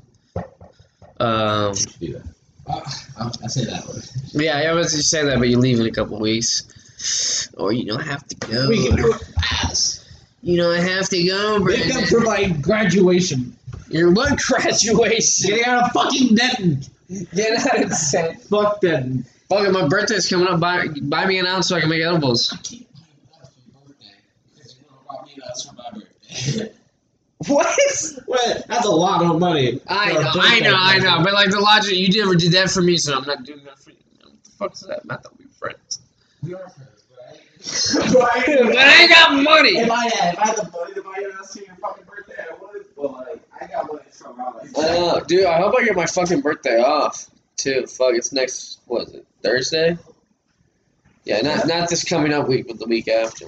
Speaker 1: Um,
Speaker 2: that. Uh, I, I say that one.
Speaker 1: yeah, yeah, I was just say that, but you leave in a couple weeks, or you don't have to go.
Speaker 2: We can do it fast.
Speaker 1: You don't have to go,
Speaker 2: Make up
Speaker 1: Brandon.
Speaker 2: for my graduation.
Speaker 1: Your what [laughs] graduation?
Speaker 2: Getting out of fucking Denton.
Speaker 1: Get out of San.
Speaker 2: Fuck Denton.
Speaker 1: Fuck it, my birthday's coming up. Buy, buy me an ounce so I can make edibles.
Speaker 2: I keep buying nuts for your birthday because you know bought me nuts for my birthday.
Speaker 1: What?
Speaker 2: That's a lot of money.
Speaker 1: I know, I know, I know. But like the logic, you never did that for me, so I'm not doing that for you. What the fuck is that? [laughs] I thought we were friends.
Speaker 2: We are friends, right?
Speaker 1: But I ain't got money.
Speaker 2: If I had, if I had the money to buy you nuts for your fucking birthday, I would. But like, I got money from like.
Speaker 1: I dude. I hope I get my fucking birthday off too. Fuck, it's next. What is it? Thursday? Yeah, not not this coming up week, but the week after.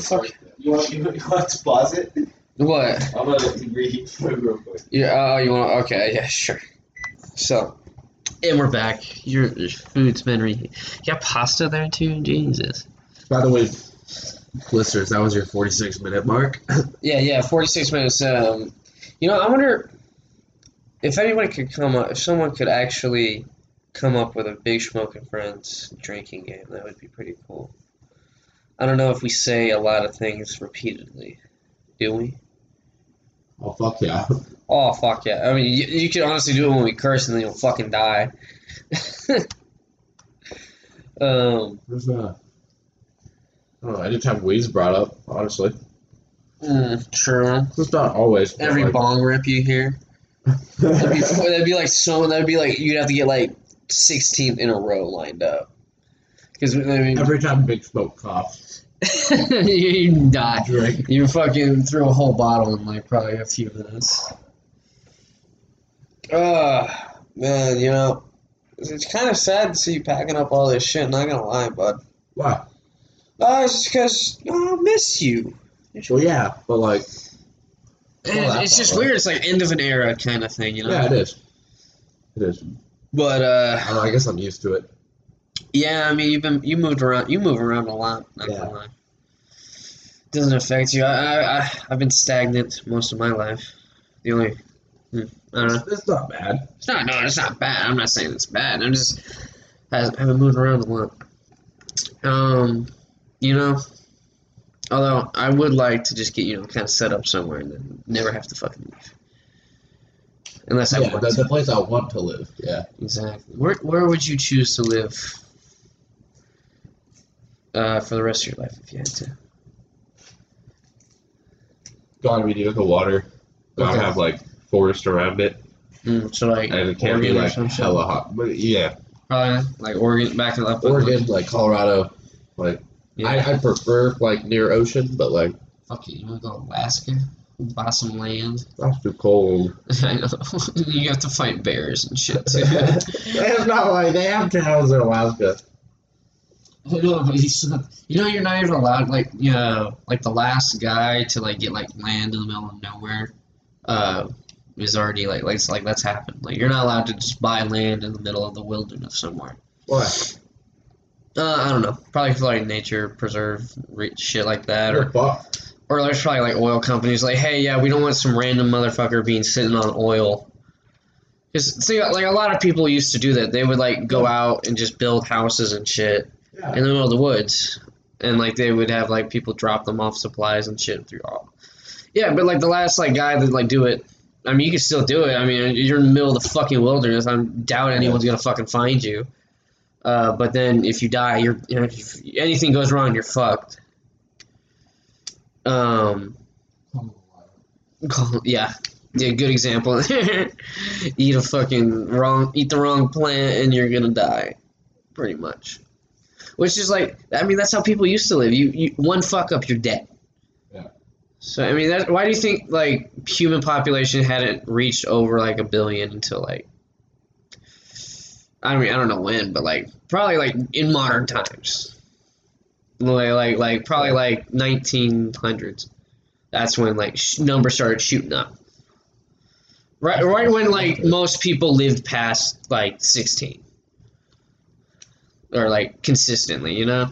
Speaker 1: fuck?
Speaker 2: You want you, you want to pause it?
Speaker 1: What?
Speaker 2: I'm gonna read [laughs] real quick.
Speaker 1: Yeah. Oh, you want? Okay. Yeah. Sure. So, and we're back. Your your food's been re. You got pasta there too. Jesus.
Speaker 2: By the way, listeners, that was your 46 minute mark. [laughs]
Speaker 1: Yeah, yeah, 46 minutes. Um, you know, I wonder if anyone could come up, if someone could actually come up with a Big Smoke and Friends drinking game, that would be pretty cool. I don't know if we say a lot of things repeatedly, do we?
Speaker 2: Oh fuck yeah! [laughs]
Speaker 1: Oh, fuck yeah. I mean, you, you could honestly do it when we curse and then you'll fucking die. [laughs] um,
Speaker 2: There's not. I don't know. Anytime weed's brought up, honestly,
Speaker 1: mm, true.
Speaker 2: it's not always.
Speaker 1: Every
Speaker 2: like-
Speaker 1: bong rip you hear. That'd be, [laughs] that'd be like so. That'd be like you'd have to get like 16 in a row lined up. Because I mean,
Speaker 2: Every time Big Smoke coughs, [laughs]
Speaker 1: you die.
Speaker 2: drink.
Speaker 1: You fucking threw a whole bottle in like probably a few minutes. Uh man, you know, it's kind of sad to see you packing up all this shit. Not gonna lie, bud.
Speaker 2: Why?
Speaker 1: Uh, it's just because oh, I miss you.
Speaker 2: Well, yeah, but like,
Speaker 1: And it's just weird. It's like end of an era kind of thing, you know.
Speaker 2: yeah, it is. It is.
Speaker 1: But uh,
Speaker 2: I, know, I guess I'm used to it.
Speaker 1: Yeah, I mean, you've been you moved around. You move around a lot. Not
Speaker 2: Yeah.
Speaker 1: gonna lie. Doesn't affect you. I, I I I've been stagnant most of my life. The only hmm, I don't know.
Speaker 2: It's, it's not bad.
Speaker 1: It's not no, it's not bad. I'm not saying it's bad. I'm just I haven't moved around a lot. Um, you know. Although I would like to just get you know kind of set up somewhere and then never have to fucking leave. Unless I
Speaker 2: Yeah,
Speaker 1: want
Speaker 2: the,
Speaker 1: to.
Speaker 2: the place I want to live. Yeah.
Speaker 1: Exactly. Where where would you choose to live uh, for the rest of your life if you had to?
Speaker 2: Gotta be near the water. Gotta
Speaker 1: Okay.
Speaker 2: have like forest around it,
Speaker 1: Mm, so like
Speaker 2: and it can't be
Speaker 1: Oregon or
Speaker 2: like
Speaker 1: some
Speaker 2: hella hot. But yeah,
Speaker 1: Probably like Oregon, back in up.
Speaker 2: Oregon, like Colorado. Like
Speaker 1: Yeah.
Speaker 2: I, I prefer like near ocean, but like
Speaker 1: Fuck it, you want to go to Alaska? Buy some land. [laughs]
Speaker 2: that's too cold.
Speaker 1: I know. you have to fight bears and shit too.
Speaker 2: It's not like they have towns in Alaska.
Speaker 1: I know, but you still- you know, you're not even allowed. Like, you know, like the last guy to like get like land in the middle of nowhere, uh, is already like like it's like that's happened. Like, you're not allowed to just buy land in the middle of the wilderness somewhere.
Speaker 2: What?
Speaker 1: Uh, I don't know. Probably for like nature preserve re- shit like that, or or there's probably like oil companies like, hey, yeah, we don't want some random motherfucker being sitting on oil. Because see, like a lot of people used to do that. They would like go out and just build houses and shit
Speaker 2: Yeah.
Speaker 1: in the middle of the woods, and like they would have like people drop them off supplies and shit through all. Yeah, but like the last like guy that like do it. I mean, you can still do it. I mean, you're in the middle of the fucking wilderness. I doubt anyone's gonna fucking find you. Uh, but then if you die, you're you know if anything goes wrong, you're fucked. Um, [laughs] yeah, yeah, good example. [laughs] eat a fucking wrong, eat the wrong plant, and you're gonna die, pretty much. Which is like, I mean, that's how people used to live. You, you one fuck up, you're dead.
Speaker 2: Yeah.
Speaker 1: So I mean, that, why do you think like human population hadn't reached over like a billion until like, I mean, I don't know when, but like probably like in modern times, like like, like probably like 1900s. That's when like sh- numbers started shooting up. Right, right when like most people lived past like sixteen, or like consistently, you know.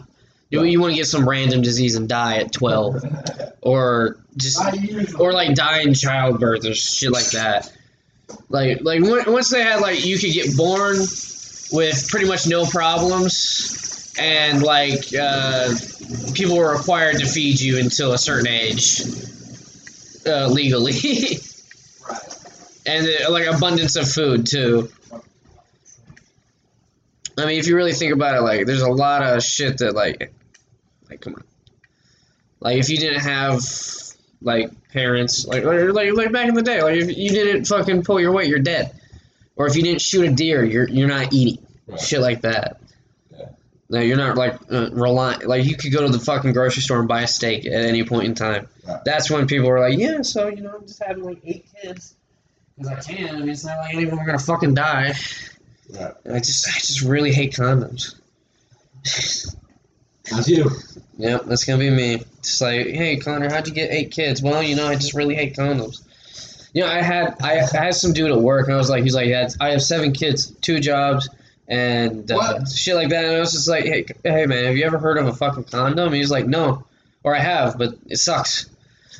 Speaker 1: You, you want to get some random disease and die at twelve, [laughs] or just or like die in childbirth or shit like that. Like like once they had like you could get born with pretty much no problems, and like uh, people were required to feed you until a certain age uh, legally, [laughs]
Speaker 3: Right.
Speaker 1: and uh, like abundance of food too. I mean, if you really think about it, like there's a lot of shit that like, like come on, like if you didn't have like parents, like like like back in the day, like if you didn't fucking pull your weight, you're dead, or if you didn't shoot a deer, you're you're not eating,
Speaker 2: Right.
Speaker 1: shit like that.
Speaker 2: Yeah.
Speaker 1: No, you're not like uh, reliant. Like you could go to the fucking grocery store and buy a steak at any point in time.
Speaker 2: Right.
Speaker 1: That's when people were like, yeah, so you know, I'm just having like eight kids because I can. I mean, it's not like any of them are gonna fucking die.
Speaker 2: Right.
Speaker 1: I just, I just really hate condoms.
Speaker 2: That's you.
Speaker 1: Yep, that's gonna be me. Just like, hey, Connor, how'd you get eight kids? Well, you know, I just really hate condoms. You know, I had, I, I had some dude at work, and I was like, he's like, yeah, I have seven kids, two jobs, and uh, shit like that. And I was just like, hey, hey, man, have you ever heard of a fucking condom? And he's like, no, or I have, but it sucks.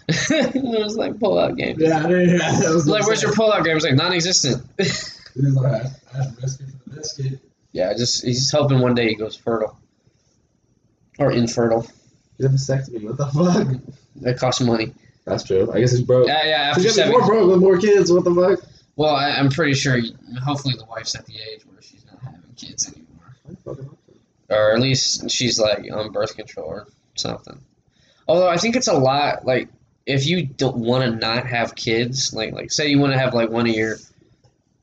Speaker 1: [laughs] and I was like, pull out game.
Speaker 3: Yeah, that. Was
Speaker 1: Like, where's your pull out game? I was like, non-existent. [laughs]
Speaker 3: He's like, I have biscuit for the biscuit.
Speaker 1: yeah, just he's hoping one day he goes fertile or infertile.
Speaker 2: You have a vasectomy. What the fuck?
Speaker 1: That costs money.
Speaker 2: That's true. I guess he's broke.
Speaker 1: Yeah, yeah. After
Speaker 2: He's gonna be more broke with more kids. What the fuck?
Speaker 1: Well, I, I'm pretty sure. Hopefully, the wife's at the age where she's not having kids anymore, or at least she's like on birth control or something. Although I think it's a lot. Like, if you don't want to not have kids, like, like say you want to have like one of your,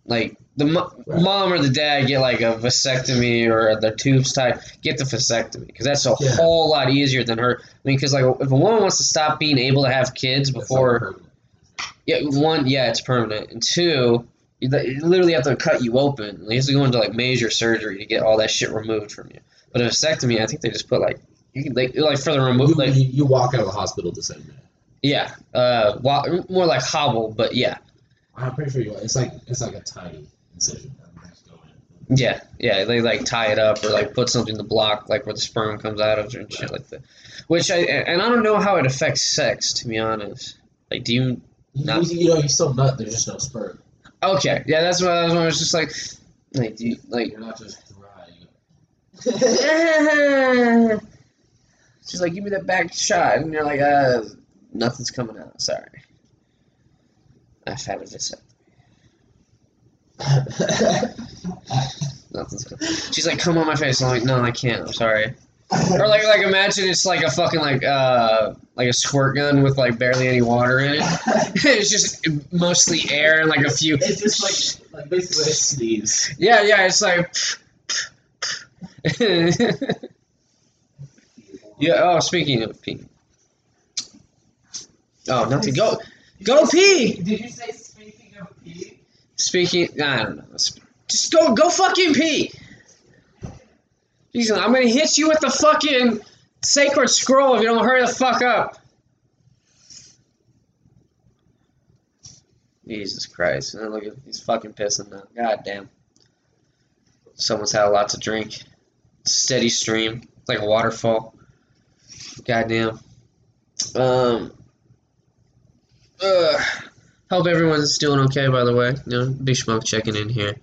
Speaker 1: like the mo-
Speaker 2: Right.
Speaker 1: mom or the dad get like a vasectomy or the tubes tied, get the vasectomy because that's a
Speaker 3: Yeah.
Speaker 1: whole lot easier than her. I mean, because like if a woman wants to stop being able to have kids before. Yeah, one, yeah, it's permanent, and two, you literally have to cut you open. You have to go into like major surgery to get all that shit removed from you. But a vasectomy, I think they just put like you can like like for the remove
Speaker 2: You,
Speaker 1: like
Speaker 2: you, walk out of the hospital the same day.
Speaker 1: yeah, uh, more like hobble, but yeah,
Speaker 2: I'm pretty sure you. It's like it's like a tiny incision. that just go in.
Speaker 1: yeah, yeah. They like tie it up or like put something to block like where the sperm comes out of and shit like that. Which I and I don't know how it affects sex to be honest. Like, do you?
Speaker 2: You,
Speaker 1: Not-
Speaker 2: you, you know, you still nut. There's just no sperm.
Speaker 1: Okay, yeah, that's what I was, I was just like, like, do you, like
Speaker 2: You're not just dry. [laughs]
Speaker 1: She's like, give me that back shot. And you're like, uh, nothing's coming out. Sorry. I've had a vasectomy. Nothing's coming. She's like, come on my face. I'm like, no, I can't. I'm sorry. Or like, like imagine it's like a fucking like uh like a squirt gun with like barely any water in it. [laughs] it's just mostly air and like a few.
Speaker 2: it's just like like basically a sneeze.
Speaker 1: Yeah, yeah. It's like. [laughs] yeah. Oh, speaking of pee. Oh, not to go. Go pee.
Speaker 3: Did you say speaking of pee?
Speaker 1: Speaking. I don't know. Just go. Go fucking pee. Jesus, I'm gonna hit you with the fucking sacred scroll if you don't hurry the fuck up. Jesus Christ. And look at he's fucking pissing now. God damn. Someone's had a lot to drink. Steady stream. Like a waterfall. Goddamn. Um uh, hope everyone's doing okay by the way. You know, Big Smoke checking in here.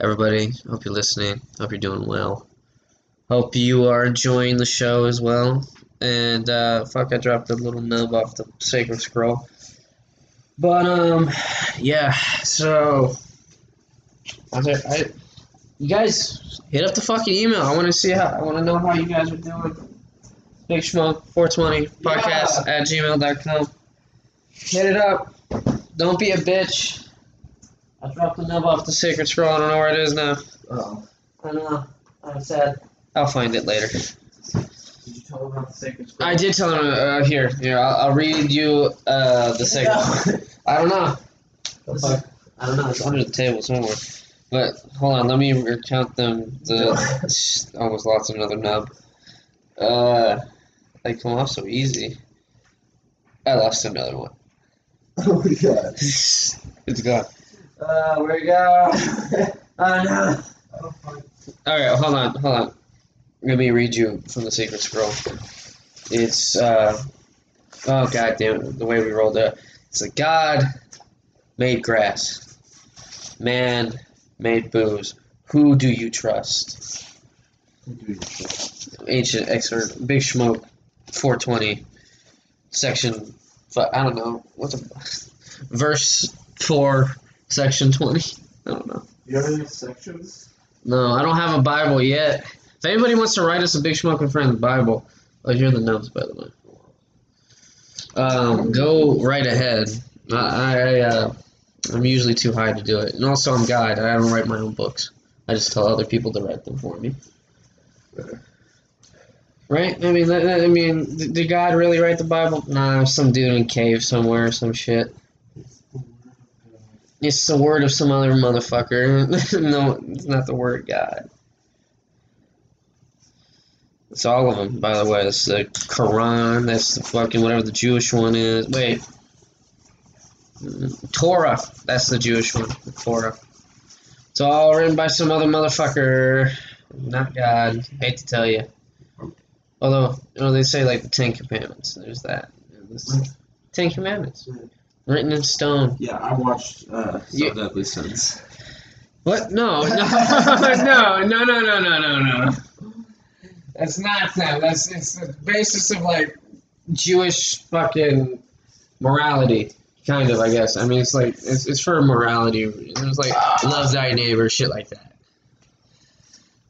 Speaker 1: Everybody, hope you're listening. Hope you're doing well. Hope you are enjoying the show as well. And uh fuck I dropped a little nub off the sacred scroll. But um yeah, so I, I you guys hit up the fucking email. I want to see how I want to know how you guys are doing. Big Smoke 420 podcast at gmail.com. Hit it up. Don't be a bitch. I dropped the nub off the sacred scroll. I don't know where it is now.
Speaker 2: Oh.
Speaker 1: I know. I'm sad. I'll find it later.
Speaker 3: Did you tell him about the sacred scroll?
Speaker 1: I did tell him. Uh, here, here. I'll, I'll read you uh, the sacred. [laughs] I don't know.
Speaker 2: The fuck?
Speaker 1: I don't know. It's under the table somewhere. But hold on, let me recount them. The [laughs] almost lost another nub. Uh, they come off so easy. I lost another one. [laughs]
Speaker 2: Oh my god.
Speaker 1: it's gone.
Speaker 2: Uh, where we go? oh no.
Speaker 1: All right, hold on, hold on. Let me read you from the Secret Scroll. It's uh, oh god damn it, the way we rolled it. It's a God made grass, man made booze. Who do you trust? Ancient excerpt, Big Smoke, 420, section. I don't know what's a verse four, section 20. I don't know.
Speaker 3: You have any sections?
Speaker 1: No, I don't have a Bible yet. If anybody wants to write us a Big Smoking Friends Bible, oh, here are the notes, by the way. Um, go right ahead. I, I uh, I'm usually too high to do it, and also I'm God. I don't write my own books. I just tell other people to write them for me. Right? I mean, I mean, did God really write the Bible? Nah, some dude in a cave somewhere, or some shit. It's the word of some other motherfucker. [laughs] no, it's not the word God. It's all of them, by the way. It's the Quran. That's the fucking whatever the Jewish one is. Wait. Torah. That's the Jewish one. The Torah. It's all written by some other motherfucker. Not God. I hate to tell you. Although, you know, they say like the Ten Commandments. There's that. Ten Commandments. Written in stone.
Speaker 3: Yeah, I watched uh,
Speaker 2: So Deadly Sins.
Speaker 1: What? [laughs] No. No, no, no, no, no, no, no. That's not that. That's it's the basis of like Jewish fucking morality, kind of. I guess. I mean, it's like it's, it's for morality. It's like love thy neighbor, shit like that.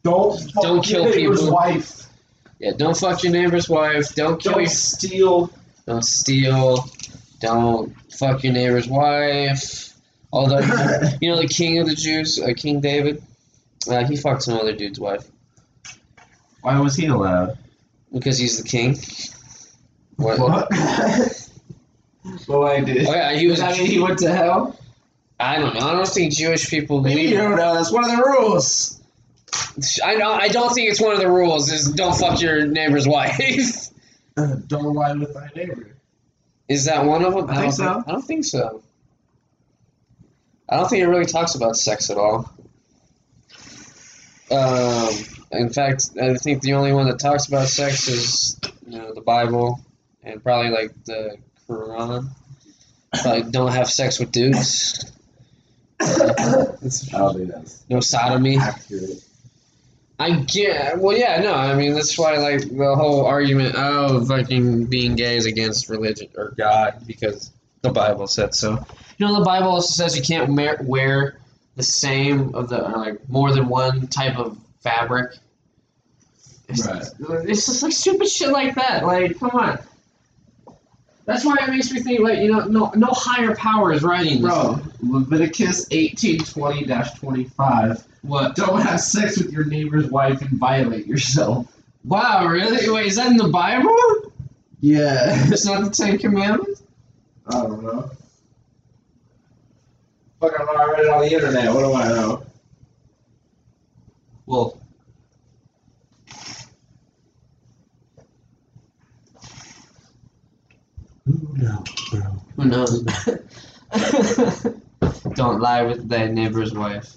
Speaker 3: don't fuck
Speaker 1: Don't kill
Speaker 3: your neighbor's
Speaker 1: people.
Speaker 3: wife.
Speaker 1: Yeah, don't fuck your neighbor's wife. Don't kill
Speaker 3: Don't
Speaker 1: your.
Speaker 3: steal.
Speaker 1: Don't steal. Don't fuck your neighbor's wife. Although [laughs] you know the king of the Jews, uh, King David, uh, he fucked some other dude's wife.
Speaker 2: Why was he allowed?
Speaker 1: Because he's the king. What?
Speaker 3: What? [laughs] well, I did.
Speaker 1: Oh yeah, he was.
Speaker 3: Does that mean he went to hell?
Speaker 1: I don't know. I don't think Jewish people
Speaker 3: Maybe
Speaker 1: believe.
Speaker 3: you don't know. That's one of the rules.
Speaker 1: I don't. I don't think it's one of the rules. Is don't fuck your neighbor's [laughs] wife.
Speaker 3: Uh, [laughs] don't lie with thy neighbor.
Speaker 1: Is that one of them?
Speaker 3: I think
Speaker 1: don't
Speaker 3: so.
Speaker 1: I don't think so. I don't think it really talks about sex at all. Um, in fact, I think the only one that talks about sex is you know the Bible and probably like the Quran. Probably don't have sex with dudes. [coughs] It's-
Speaker 2: I don't think that's
Speaker 1: no sodomy.
Speaker 2: accurate.
Speaker 1: I get. Well, yeah, no. I mean, that's why like the whole argument of fucking being gay is against religion or God because the Bible said so. You know, the Bible also says you can't wear, the same of the like more than one type of fabric. It's,
Speaker 3: Right.
Speaker 1: it's just like stupid shit like that. Like, come on. That's why it makes me think like you know no no higher power is writing this.
Speaker 3: Bro, Leviticus 1820-25.
Speaker 1: What?
Speaker 3: Don't have sex with your neighbor's wife and violate yourself.
Speaker 1: Wow, really? Wait, is that in the Bible?
Speaker 3: Yeah.
Speaker 1: It's not the Ten Commandments.
Speaker 3: I don't know. Fucking I read it on the internet. What do I know?
Speaker 1: Well,
Speaker 2: Who knows, bro?
Speaker 1: Who knows? [laughs] Don't lie with thy neighbor's wife.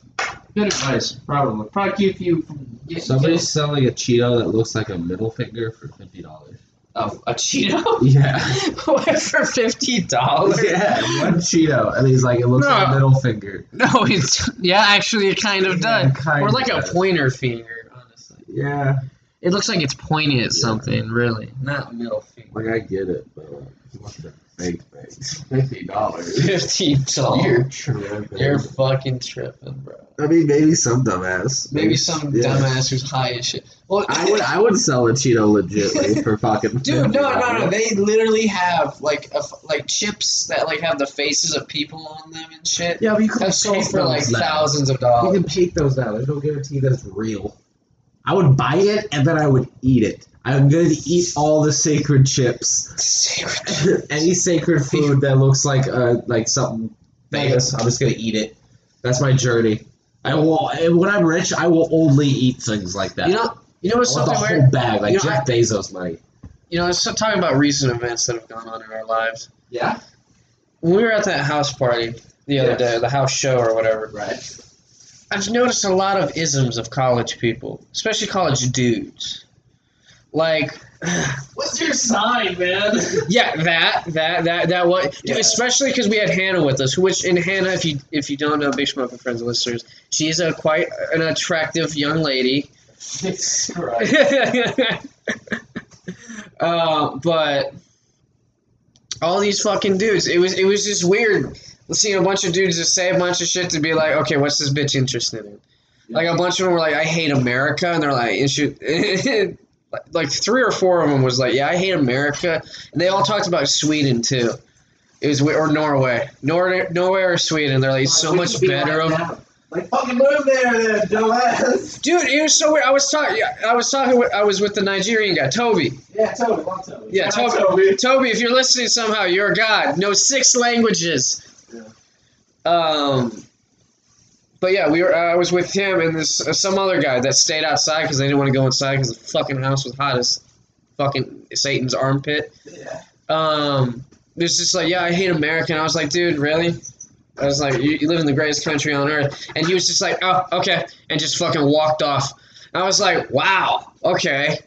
Speaker 1: Good advice, probably. Probably keep you from
Speaker 2: Somebody's selling a Cheeto that looks like a middle finger for fifty dollars.
Speaker 1: Oh, a Cheeto? [laughs]
Speaker 2: Yeah. [laughs]
Speaker 1: what, for fifty dollars?
Speaker 2: yeah, one Cheeto, and he's like, it looks like a middle finger.
Speaker 1: No, it's yeah. Actually, it kind of
Speaker 2: Yeah,
Speaker 1: does.
Speaker 2: kind
Speaker 1: or like a pointer finger. Honestly,
Speaker 2: Yeah.
Speaker 1: it looks like it's pointing at
Speaker 2: Yeah.
Speaker 1: something. Really, not middle finger.
Speaker 2: Like I get it, but like, if you want the fake things, fifty dollars.
Speaker 1: Fifty dollars.
Speaker 2: You're tripping.
Speaker 1: You're fucking tripping, bro.
Speaker 2: I mean, maybe some dumbass.
Speaker 1: Maybe some
Speaker 2: Yeah.
Speaker 1: dumbass who's high as shit. Well,
Speaker 2: I would, I would sell a Cheeto legitly [laughs] for fucking.
Speaker 1: Dude, no, no, no. They literally have like a, f- like chips that like have the faces of people on them and shit.
Speaker 2: Yeah, but you can
Speaker 1: That's sold for like
Speaker 2: now.
Speaker 1: thousands of dollars.
Speaker 2: You can paint those now. There's no guarantee that it's real. I would buy it and then I would eat it. I'm going to eat all the sacred chips. Sacred. [laughs] Chips. Any sacred food that looks like uh like something famous, I'm just gonna eat it. That's my journey. I will. and When I'm rich, I will only eat things like that.
Speaker 1: You know, you know what's
Speaker 2: I want the
Speaker 1: something
Speaker 2: whole
Speaker 1: weird?
Speaker 2: bag, like
Speaker 1: You know,
Speaker 2: Jeff Bezos money.
Speaker 1: you know, let's talk about recent events that have gone on in our lives.
Speaker 3: Yeah.
Speaker 1: When we were at that house party the other day, the house show or whatever,
Speaker 3: Right.
Speaker 1: I've noticed a lot of isms of college people, especially college dudes. Like,
Speaker 3: What's your sign, man? [laughs]
Speaker 1: yeah, that, that, that, that, what,
Speaker 3: Yeah.
Speaker 1: especially because we had Hannah with us, which, in Hannah, if you, if you don't know, Big Smoking Friends and listeners, she is a quite an attractive young lady. [laughs] Uh, but all these fucking dudes, it was, it was just weird seeing a bunch of dudes just say a bunch of shit to be like, okay, what's this bitch interested in? Like a bunch of them were like, I hate America, and they're like, and she- [laughs] like three or four of them was like, yeah, I hate America, and they all talked about Sweden too. It was or Norway, Nor- Norway or Sweden. They're like, so much
Speaker 3: be
Speaker 1: better.
Speaker 3: like
Speaker 1: of
Speaker 3: that. Like fucking move there, then, dumbass.
Speaker 1: Dude, it was so weird. I was talking. I was talking. With, I was with the Nigerian guy, Toby.
Speaker 3: Yeah, Toby, Toby.
Speaker 1: Yeah, Toby.
Speaker 3: Toby.
Speaker 1: Toby, if you're listening somehow, you're a god. Knows six languages.
Speaker 3: Yeah.
Speaker 1: Um. But yeah, we were. I was with him and this uh, some other guy that stayed outside because they didn't want to go inside because the fucking house was hot as fucking Satan's armpit.
Speaker 3: Yeah.
Speaker 1: Um. It was just like, yeah, I hate America. And I was like, dude, really? I was like, you, you live in the greatest country on earth. And he was just like, oh, okay. And just fucking walked off. I was like, wow, okay.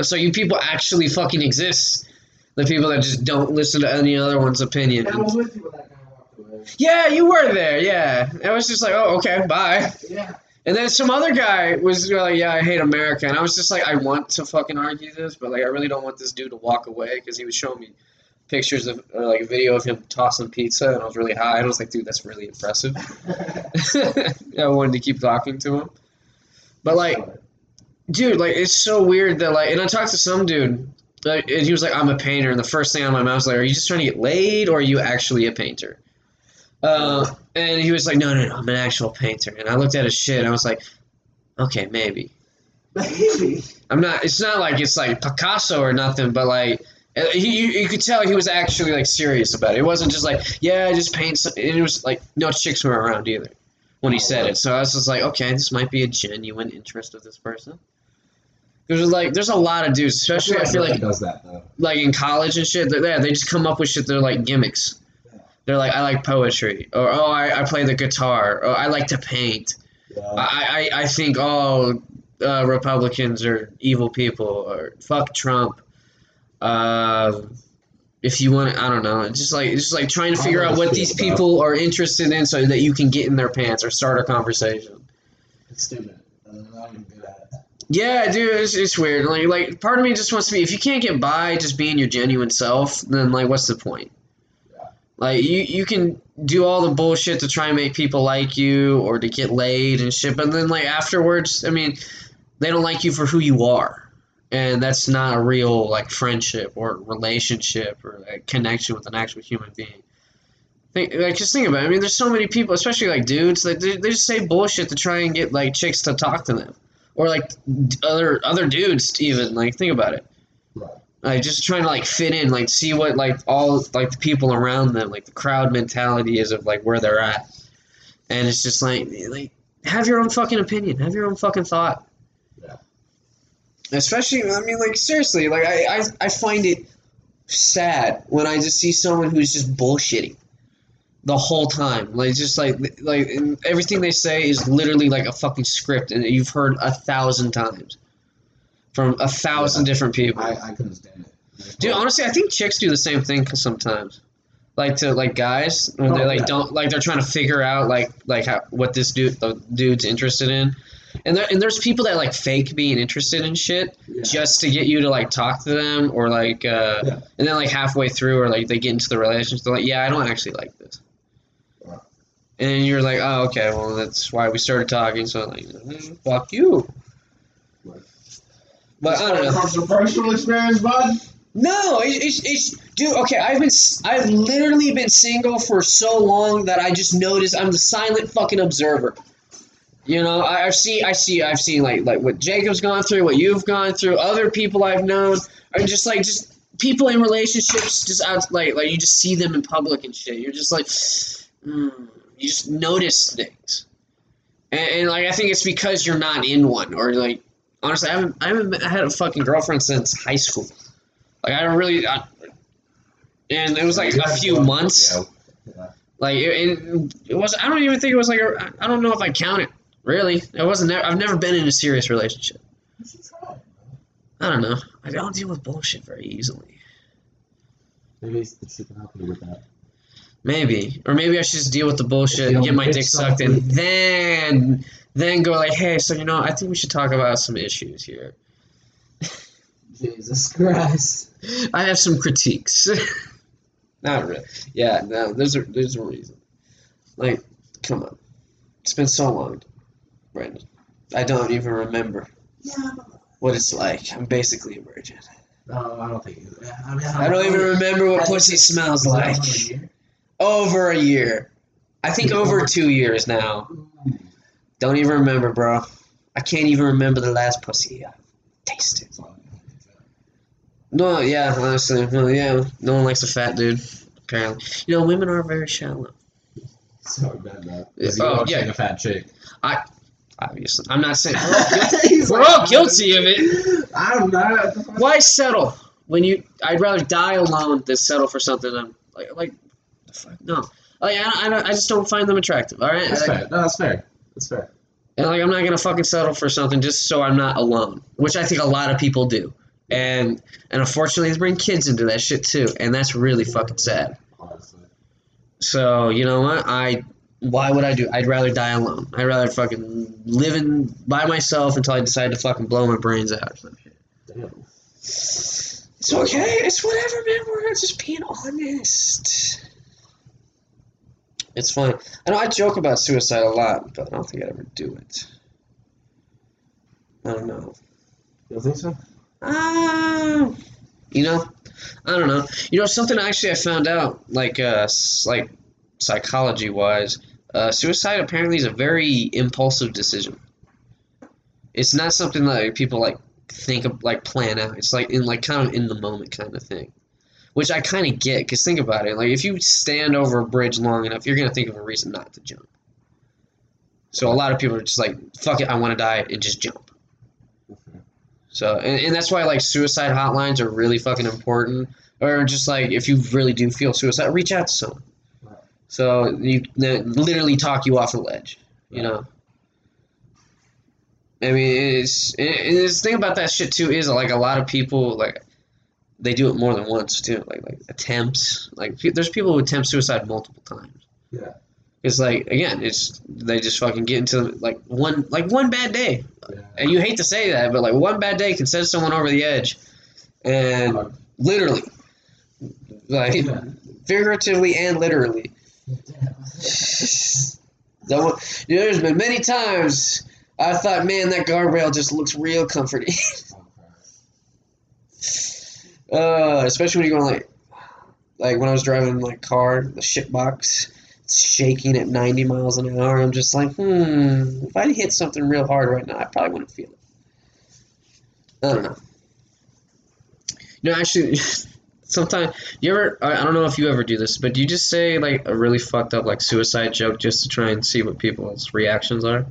Speaker 1: So you people actually fucking exist. The people that just don't listen to any other one's opinion.
Speaker 3: I
Speaker 1: Yeah, you were there. Yeah. I was just like, oh, okay, bye.
Speaker 3: Yeah.
Speaker 1: And then some other guy was like, yeah, I hate America. And I was just like, I want to fucking argue this, but like, I really don't want this dude to walk away because he was showing me pictures of or like a video of him tossing pizza and I was really high. And I was like, dude, that's really impressive. [laughs] [laughs] I wanted to keep talking to him. But like, dude, like it's so weird that like, and I talked to some dude, like, and he was like, "I'm a painter," and the first thing on my mouth was like, "Are you just trying to get laid, or are you actually a painter?" Uh, and he was like, "No, no, no, I'm an actual painter." And I looked at his shit, and I was like, "Okay, maybe."
Speaker 3: Baby.
Speaker 1: I'm not. It's not like it's like Picasso or nothing, but like. uh, He, you, you could tell he was actually like serious about it. It wasn't just like, yeah, I just paint. Some, and it was like no chicks were around either when he
Speaker 2: Oh,
Speaker 1: said
Speaker 2: wow.
Speaker 1: it. So I was just like, okay, this might be a genuine interest of this person. Because like, there's a lot of dudes, especially I feel like
Speaker 2: does that though.
Speaker 1: like in college and shit. Yeah, they just come up with shit. They're like gimmicks. They're like, I like poetry, or oh, I, I play the guitar, or I like to paint.
Speaker 2: Yeah.
Speaker 1: I, I, I think all uh, Republicans are evil people, or fuck Trump. Um, if you want, I don't know. It's just like it's just like trying to figure out what these people are interested in, so that you can get in their pants or start a conversation.
Speaker 3: It's stupid. I'm not even good at it.
Speaker 1: Yeah, dude, it's, it's weird. Like, like part of me just wants to be. If you can't get by just being your genuine self, then like, what's the point? Like, you you can do all the bullshit to try and make people like you or to get laid and shit, but then like afterwards, I mean, they don't like you for who you are, and that's not a real like friendship or relationship or a connection with an actual human being. Think, like, just think about it. I mean, there's so many people, especially like dudes, like they, they just say bullshit to try and get like chicks to talk to them or like other other dudes even like think about it. Like just trying to like fit in like see what like all like the people around them like the crowd mentality is of like where they're at. And it's just like like have your own fucking opinion. Have your own fucking thought.
Speaker 2: Yeah.
Speaker 1: especially i mean like seriously like i i, I find it sad when i just see someone who's just bullshitting the whole time. Like just like like everything they say is literally like a fucking script and you've heard a thousand times from a thousand different people
Speaker 2: I, I couldn't stand it.
Speaker 1: Dude, honestly, I think chicks do the same thing sometimes. Like to like guys when they
Speaker 2: Oh,
Speaker 1: like
Speaker 2: yeah.
Speaker 1: don't like they're trying to figure out like like how, what this dude the dude's interested in, and there, and there's people that like fake being interested in shit
Speaker 2: Yeah.
Speaker 1: just to get you to like talk to them or like uh, and then like halfway through or like they get into the relationship they're like yeah I don't actually like this,
Speaker 2: Right.
Speaker 1: and you're like oh okay well that's why we started talking so like "Mm, fuck you. But I don't know.
Speaker 3: From some personal experience, bud.
Speaker 1: No, it- it's, it's dude. Okay, I've been I've literally been single for so long that I just noticed I'm the silent fucking observer. You know, I, seen I see I've seen like like what Jacob's gone through, what you've gone through, other people I've known, and just like just people in relationships, just out like like you just see them in public and shit. You're just like, mm, you just notice things, and, and like I think it's because you're not in one, or like honestly, I haven't I haven't had a fucking girlfriend since high school. Like I really, I, and it was like a few months. Like it, it, it was. I don't even think it was like. A, I don't know if I count it. Really, it wasn't. I've never been in a serious relationship.
Speaker 3: You should try it.
Speaker 1: I don't know. I don't deal with bullshit very easily.
Speaker 2: Maybe it's can help you with that.
Speaker 1: Maybe, or maybe I should just deal with the bullshit,
Speaker 3: and
Speaker 1: get my
Speaker 3: dick
Speaker 1: dick sucked, and
Speaker 3: sucked.
Speaker 1: then then go like, hey, so you know, I think we should talk about some issues here.
Speaker 3: Jesus Christ. [laughs]
Speaker 1: I have some critiques. [laughs] Not really. Yeah, no, there's a there's a reason. Like, come on, it's been so long, Brandon. I don't even remember
Speaker 3: Yeah.
Speaker 1: what it's like. I'm basically a virgin.
Speaker 3: No, I don't think. I, mean,
Speaker 1: I don't even remember what pussy smells like. Over a year. I think over two years now. Mm. Don't even remember, bro. I can't even remember the last pussy I tasted. No, yeah, honestly, well, yeah, no one likes a fat dude. Apparently, you know, women are very shallow.
Speaker 2: So bad that.
Speaker 1: Oh, yeah.
Speaker 2: a fat chick.
Speaker 1: I obviously, I'm not saying we're [laughs]
Speaker 3: like,
Speaker 1: all guilty of it.
Speaker 3: I'm not.
Speaker 1: Why settle when you? I'd rather die alone than settle for something. I'm like, like, no. Like, I, I, don't- I just don't find them attractive. All right,
Speaker 2: That's
Speaker 1: Like,
Speaker 2: fair. No, that's fair. That's fair.
Speaker 1: And like I'm not gonna fucking settle for something just so I'm not alone, which I think a lot of people do. And and unfortunately, they bring kids into that shit too, and that's really fucking sad.
Speaker 2: Honestly.
Speaker 1: So you know what? I why would I do? I'd rather die alone. I'd rather fucking live in by myself until I decide to fucking blow my brains out or some shit.
Speaker 2: Damn.
Speaker 1: It's okay. It's whatever, man. We're just being honest. It's fine. I know I joke about suicide a lot, but I don't think I'd ever do it. I don't know.
Speaker 2: You don't think so?
Speaker 1: Um, you know, I don't know. You know, something actually I found out, like, uh, like psychology wise, uh, suicide apparently is a very impulsive decision. It's not something that people like think of, like plan out. It's like in like kind of in the moment kind of thing, which I kind of get. Cause think about it, like if you stand over a bridge long enough, you're gonna think of a reason not to jump. So a lot of people are just like, "Fuck it, I want to die," and just jump. Mm-hmm. So, and, and that's why like suicide hotlines are really fucking important. Or just like if you really do feel suicide, reach out to someone.
Speaker 2: Right.
Speaker 1: So you they literally talk you off the ledge. You know. I mean, it's and and the thing about that shit too is like a lot of people like they do it more than once too. Like like attempts. Like there's people who attempt suicide multiple times.
Speaker 2: Yeah.
Speaker 1: It's like again, it's they just fucking get into like one like one bad day
Speaker 2: Yeah.
Speaker 1: and you hate to say that, but like one bad day can send someone over the edge, and uh-huh. literally, like
Speaker 2: Yeah.
Speaker 1: figuratively and literally. So, you know, there's been many times I thought, man, that guardrail just looks real comforting. Oh, uh, especially when you're going like, like when I was driving my car, the shit box, it's shaking at 90 miles an hour. I'm just like, hmm, if I hit something real hard right now, I probably wouldn't feel it. I don't know. You know, actually, [laughs] sometimes you ever, I I don't know if you ever do this, but do you just say like a really fucked up like suicide joke just to try and see what people's reactions are?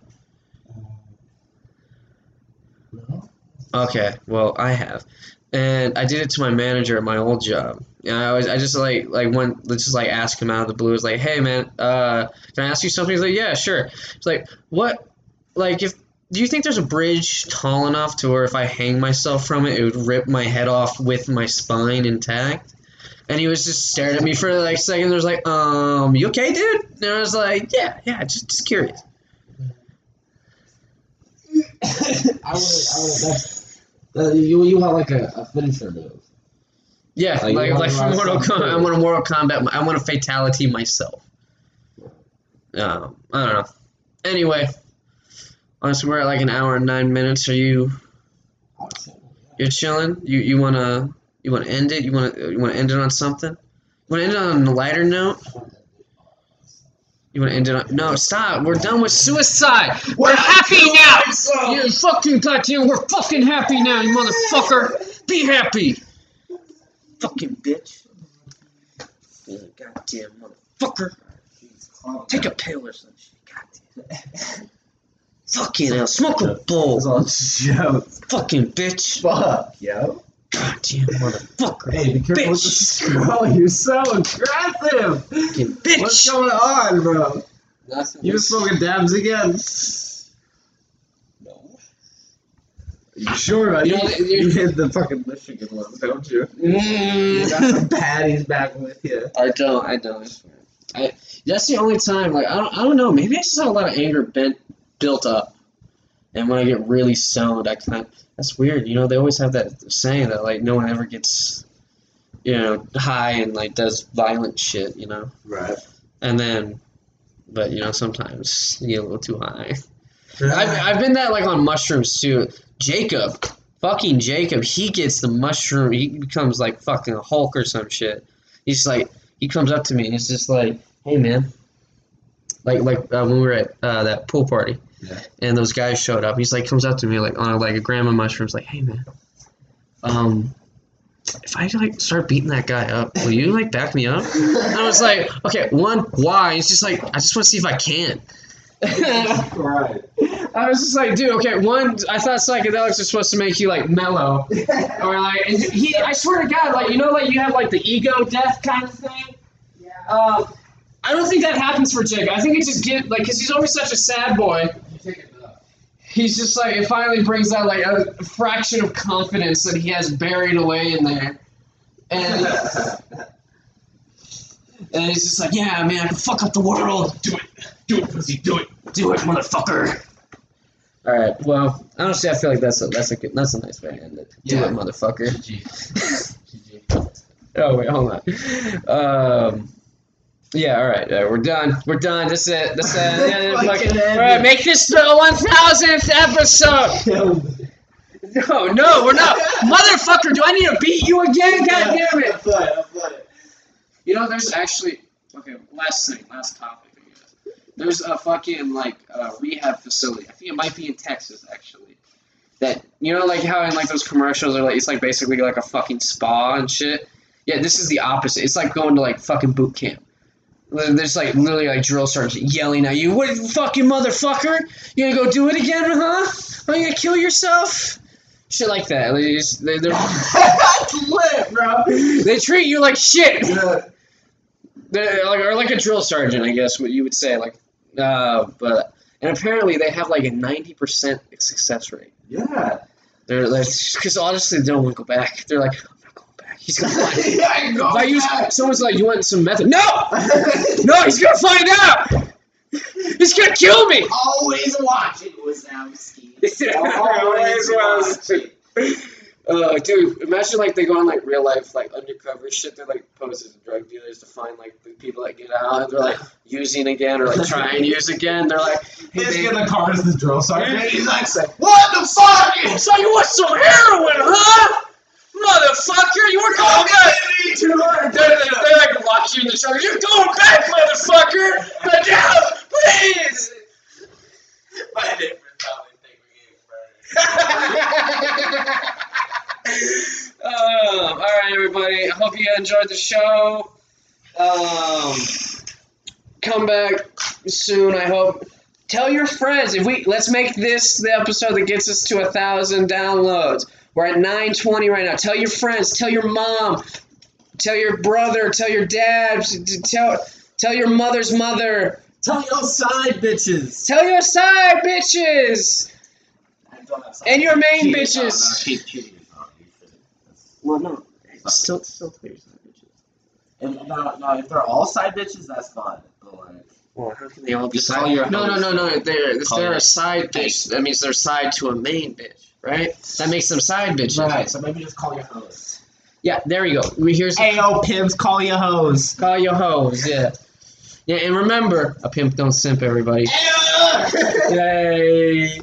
Speaker 3: No.
Speaker 1: Okay, well, I have, and I did it to my manager at my old job. Yeah, I was, I just like, like when, let's just like ask him out of the blue. It's like, hey man, uh, can I ask you something? He's like, yeah, sure. It's like, what, like, if do you think there's a bridge tall enough to where if I hang myself from it, it would rip my head off with my spine intact? And he was just staring at me for like a second. There's like, um, you okay, dude? And I was like, yeah, yeah, just, just curious. [coughs]
Speaker 3: I would. I would. Uh, you you want like a, a finisher move.
Speaker 1: Yeah,
Speaker 3: Like,
Speaker 1: like like, from Mortal Kombat. I want a Mortal Kombat. I want a fatality myself. Um, I don't know. Anyway, honestly, we're at like an hour and nine minutes. Are you
Speaker 3: I would say,
Speaker 1: you're chilling? You you wanna you wanna end it? You wanna you wanna end it on something? You wanna end it on a lighter note? You wanna end it on? No, stop. We're done with suicide. We're happy now. You fucking goddamn. We're fucking happy now, you motherfucker. Be happy. Fucking bitch. You Goddamn motherfucker. Take a pill or some shit. Goddamn. Fucking hell. Smoke a bowl. Fucking bitch.
Speaker 3: Fuck, yo.
Speaker 1: God damn motherfucker.
Speaker 2: Hey, be careful with the
Speaker 1: Bitch.
Speaker 2: scroll. [laughs] You're so aggressive.
Speaker 1: Fucking bitch.
Speaker 2: What's going on, bro?
Speaker 1: Nothing.
Speaker 2: You smoking dabs again?
Speaker 1: No.
Speaker 2: You sure about
Speaker 1: You
Speaker 2: you?
Speaker 1: know,
Speaker 2: You,
Speaker 1: you-
Speaker 2: hit the fucking Michigan ones, don't you?
Speaker 1: Mm.
Speaker 2: You got some [laughs] patties back with you.
Speaker 1: I don't. I don't. I swear. I. That's the only time. Like I don't. I don't know. Maybe I just have a lot of anger bent built up, and when I get really stoned, I kind. of, that's weird. You know, they always have that saying that like no one ever gets, you know, high and like does violent shit. You know,
Speaker 2: Right.
Speaker 1: and then, but you know, sometimes you get a little too high. I've, I've been that like on mushrooms too. Jacob, fucking Jacob, he gets the mushroom. He becomes like fucking a Hulk or some shit. He's like, he comes up to me and he's just like, "Hey man," like like uh, when we were at uh, that pool party,
Speaker 2: Yeah.
Speaker 1: and those guys showed up. He's like, comes up to me like on a, like a gram of mushrooms, like, "Hey man, um." If I like start beating that guy up, will you like back me up? And I was like, okay, one, why? It's just like I just want to see if I can.
Speaker 2: right.
Speaker 1: I was just like, dude, okay, one, I thought psychedelics are supposed to make you like mellow, [laughs] or like, and he, I swear to God, like, you know, like you have like the ego death kind of thing.
Speaker 2: Yeah.
Speaker 1: Uh, I don't think that happens for Jake. I think it just get like, cause he's always such a sad boy.
Speaker 2: You take it up.
Speaker 1: He's just like, it finally brings out like a fraction of confidence that he has buried away in there, and [laughs] and he's just like, yeah, man, I can fuck up the world. Do it, do it, pussy, do it, do it, motherfucker. All right. Well, honestly, I feel like that's a that's a good, that's a nice way to end it. Do
Speaker 2: Yeah.
Speaker 1: it, motherfucker.
Speaker 2: GG. GG. [laughs]
Speaker 1: Oh wait, hold on. Um, yeah, all right, uh, we're done. We're done. This is it. This is it. [laughs] Yeah,
Speaker 2: Fucking
Speaker 1: fucking-
Speaker 2: end
Speaker 1: all right, make this the one thousandth episode. [laughs] No, no, we're not. Motherfucker, do I need to beat you again? God damn it.
Speaker 2: I'm fine, I'm fine.
Speaker 1: You know, there's actually okay. Last thing, last topic. I guess. There's a fucking like uh, rehab facility. I think it might be in Texas actually. That you know, like how in like those commercials are like it's like basically like a fucking spa and shit. Yeah, this is the opposite. It's like going to like fucking boot camp. There- There's like literally like drill sergeant yelling at you. What fucking motherfucker? You gonna go do it again, huh? Are you gonna kill yourself? Shit like that. They just, they, they're, [laughs]
Speaker 2: That's lit, bro.
Speaker 1: they treat you like shit.
Speaker 2: Yeah.
Speaker 1: They're like or like a drill sergeant, I guess what you would say. Like, uh, but and apparently they have like a ninety percent success rate.
Speaker 2: Yeah.
Speaker 1: They're like because honestly they don't want to go back. They're like, I'm not going back. He's gonna [laughs] find.
Speaker 2: yeah, I go
Speaker 1: If I use someone's like, you want some method? No, no, he's gonna find out. He's gonna kill me.
Speaker 2: Always watching Wazowski. [laughs]
Speaker 1: Always watching. Uh, dude, imagine like they go on like real life like undercover shit. They're like pose as drug dealers to find like the people that get out. And they're like using again or like trying to use again. They're like, hey,
Speaker 2: He's
Speaker 1: man,
Speaker 2: in the car as the drill sergeant. He's like, "What the fuck?"
Speaker 1: so you want some heroin, huh? Motherfucker, you were going back. They're, they're, they're like lock you in the truck. You're going back, motherfucker. But now, please.
Speaker 2: My neighbors probably think we getting murdered.
Speaker 1: um, all right, everybody. I hope you enjoyed the show. Um, come back soon. I hope. Tell your friends if we let's make this the episode that gets us to a thousand downloads. We're at 920 right now. Tell your friends. Tell your mom. Tell your brother. Tell your dad. t- t- Tell tell your mother's mother.
Speaker 2: Tell your side bitches.
Speaker 1: Tell your side bitches and your main bitches.
Speaker 2: Keep cheating is not.
Speaker 1: Well, no, still still tell your side bitches.
Speaker 2: And no, no, if they're all side bitches, that's fine. But like,
Speaker 1: Well, how can they all be side?
Speaker 2: call
Speaker 1: no, no, no, no. They're if they're a side bitch. That means they're side to a main bitch, right? That makes them side bitches.
Speaker 2: right, so maybe just call your host.
Speaker 1: Yeah, there you go. We here's
Speaker 2: Ayo, pimps, call your host.
Speaker 1: call your hoes. Yeah, yeah, and remember, a pimp don't simp. Everybody. [laughs] Yay.